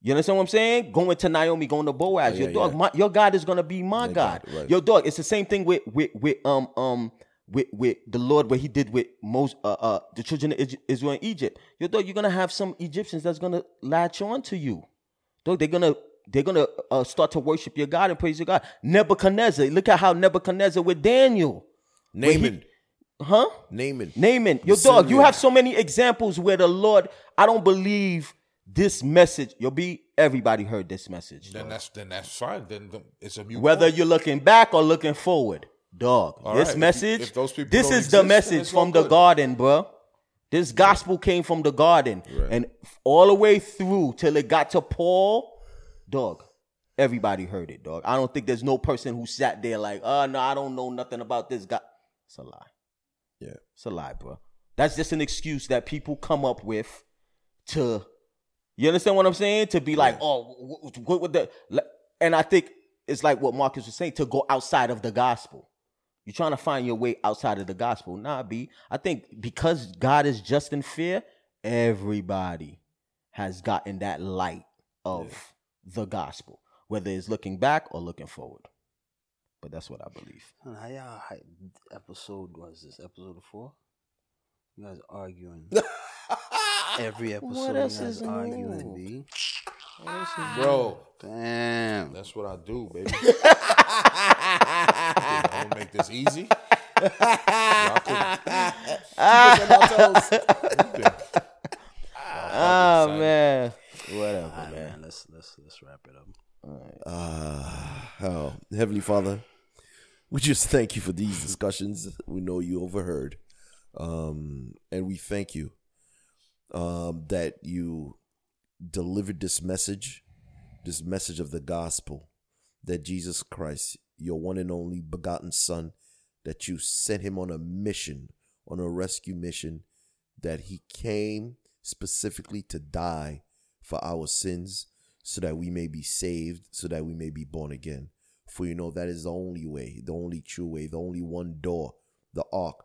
You understand what I'm saying? Going to Naomi, going to Boaz. Yeah, your dog, yeah. my, your God is gonna be my God. God, right. Your dog. It's the same thing with with with um um with with the Lord what He did with most uh uh the children of Israel in Egypt. Your dog, you're gonna have some Egyptians that's gonna latch on to you. Dog, they're gonna they're gonna uh, start to worship your God and praise your God. Nebuchadnezzar. Look at how Nebuchadnezzar with Daniel. Naaman. Huh? Naaman. Naaman, your The dog. You have so many examples where the Lord. I don't believe this message. You'll be. Everybody heard this message. Then dog. that's then that's fine. Then the- it's a mute Whether point. you're looking back or looking forward, dog. All this right, if you- message. if those people this is the exist, then message from the good. garden, bro. This gospel came from the garden, and all the way through till it got to Paul, dog. Everybody heard it, dog. I don't think there's no person who sat there like, oh no, I don't know nothing about this guy. It's a lie. Yeah. It's a lie, bro. That's just an excuse that people come up with to, you understand what I'm saying? To be like, oh, what, the, and I think it's like what Marcus was saying to go outside of the gospel. You're trying to find your way outside of the gospel. Nah, B. I think because God is just in fear, everybody has gotten that light of the gospel, whether it's looking back or looking forward. But that's what I believe. Man, How y'all hype episode was this? Episode four? You guys arguing. [LAUGHS] Every episode you else guys is new? arguing, B. bro. Damn. That's what I do, baby. [LAUGHS] I'm gonna make this easy. Y'all can- [LAUGHS] Ah man, whatever, All right, man. man, let's let's let's wrap it up. Ah, oh, Heavenly Father, we just thank you for these discussions. We know you overheard, um, and we thank you um, that you delivered this message, this message of the gospel, that Jesus Christ, your one and only begotten Son, that you sent him on a mission, on a rescue mission, that he came specifically to die for our sins so that we may be saved, so that we may be born again. For you know that is the only way, the only true way, the only one door, the ark,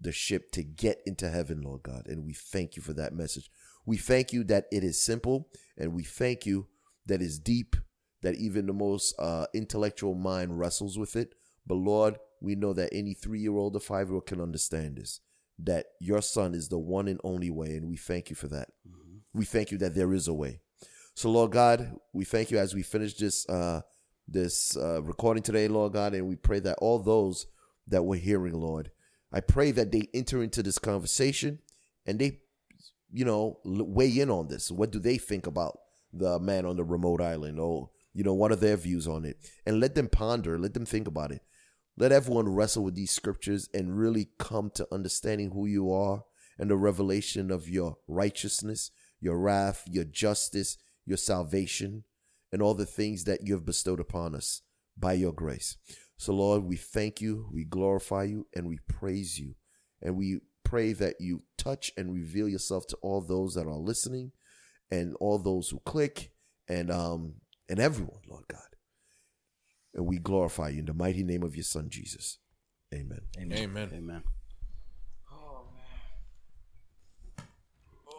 the ship to get into heaven, Lord God. And we thank you for that message. We thank you that it is simple, and we thank you that it's deep, that even the most uh, intellectual mind wrestles with it. But Lord, we know that any three year old or five year old can understand this, that your son is the one and only way, and we thank you for that. We thank you that there is a way. So, Lord God, we thank you as we finish this uh, this uh, recording today, Lord God, and we pray that all those that we're hearing, Lord, I pray that they enter into this conversation and they, you know, weigh in on this. What do they think about the man on the remote island? Or, you know, what are their views on it? And let them ponder, let them think about it. Let everyone wrestle with these scriptures and really come to understanding who you are and the revelation of your righteousness, your wrath, your justice, your salvation, and all the things that you have bestowed upon us by your grace. So, Lord, we thank you, we glorify you, and we praise you. And we pray that you touch and reveal yourself to all those that are listening and all those who click and um and everyone, Lord God. And we glorify you in the mighty name of your son Jesus. Amen. Amen. Amen. Amen.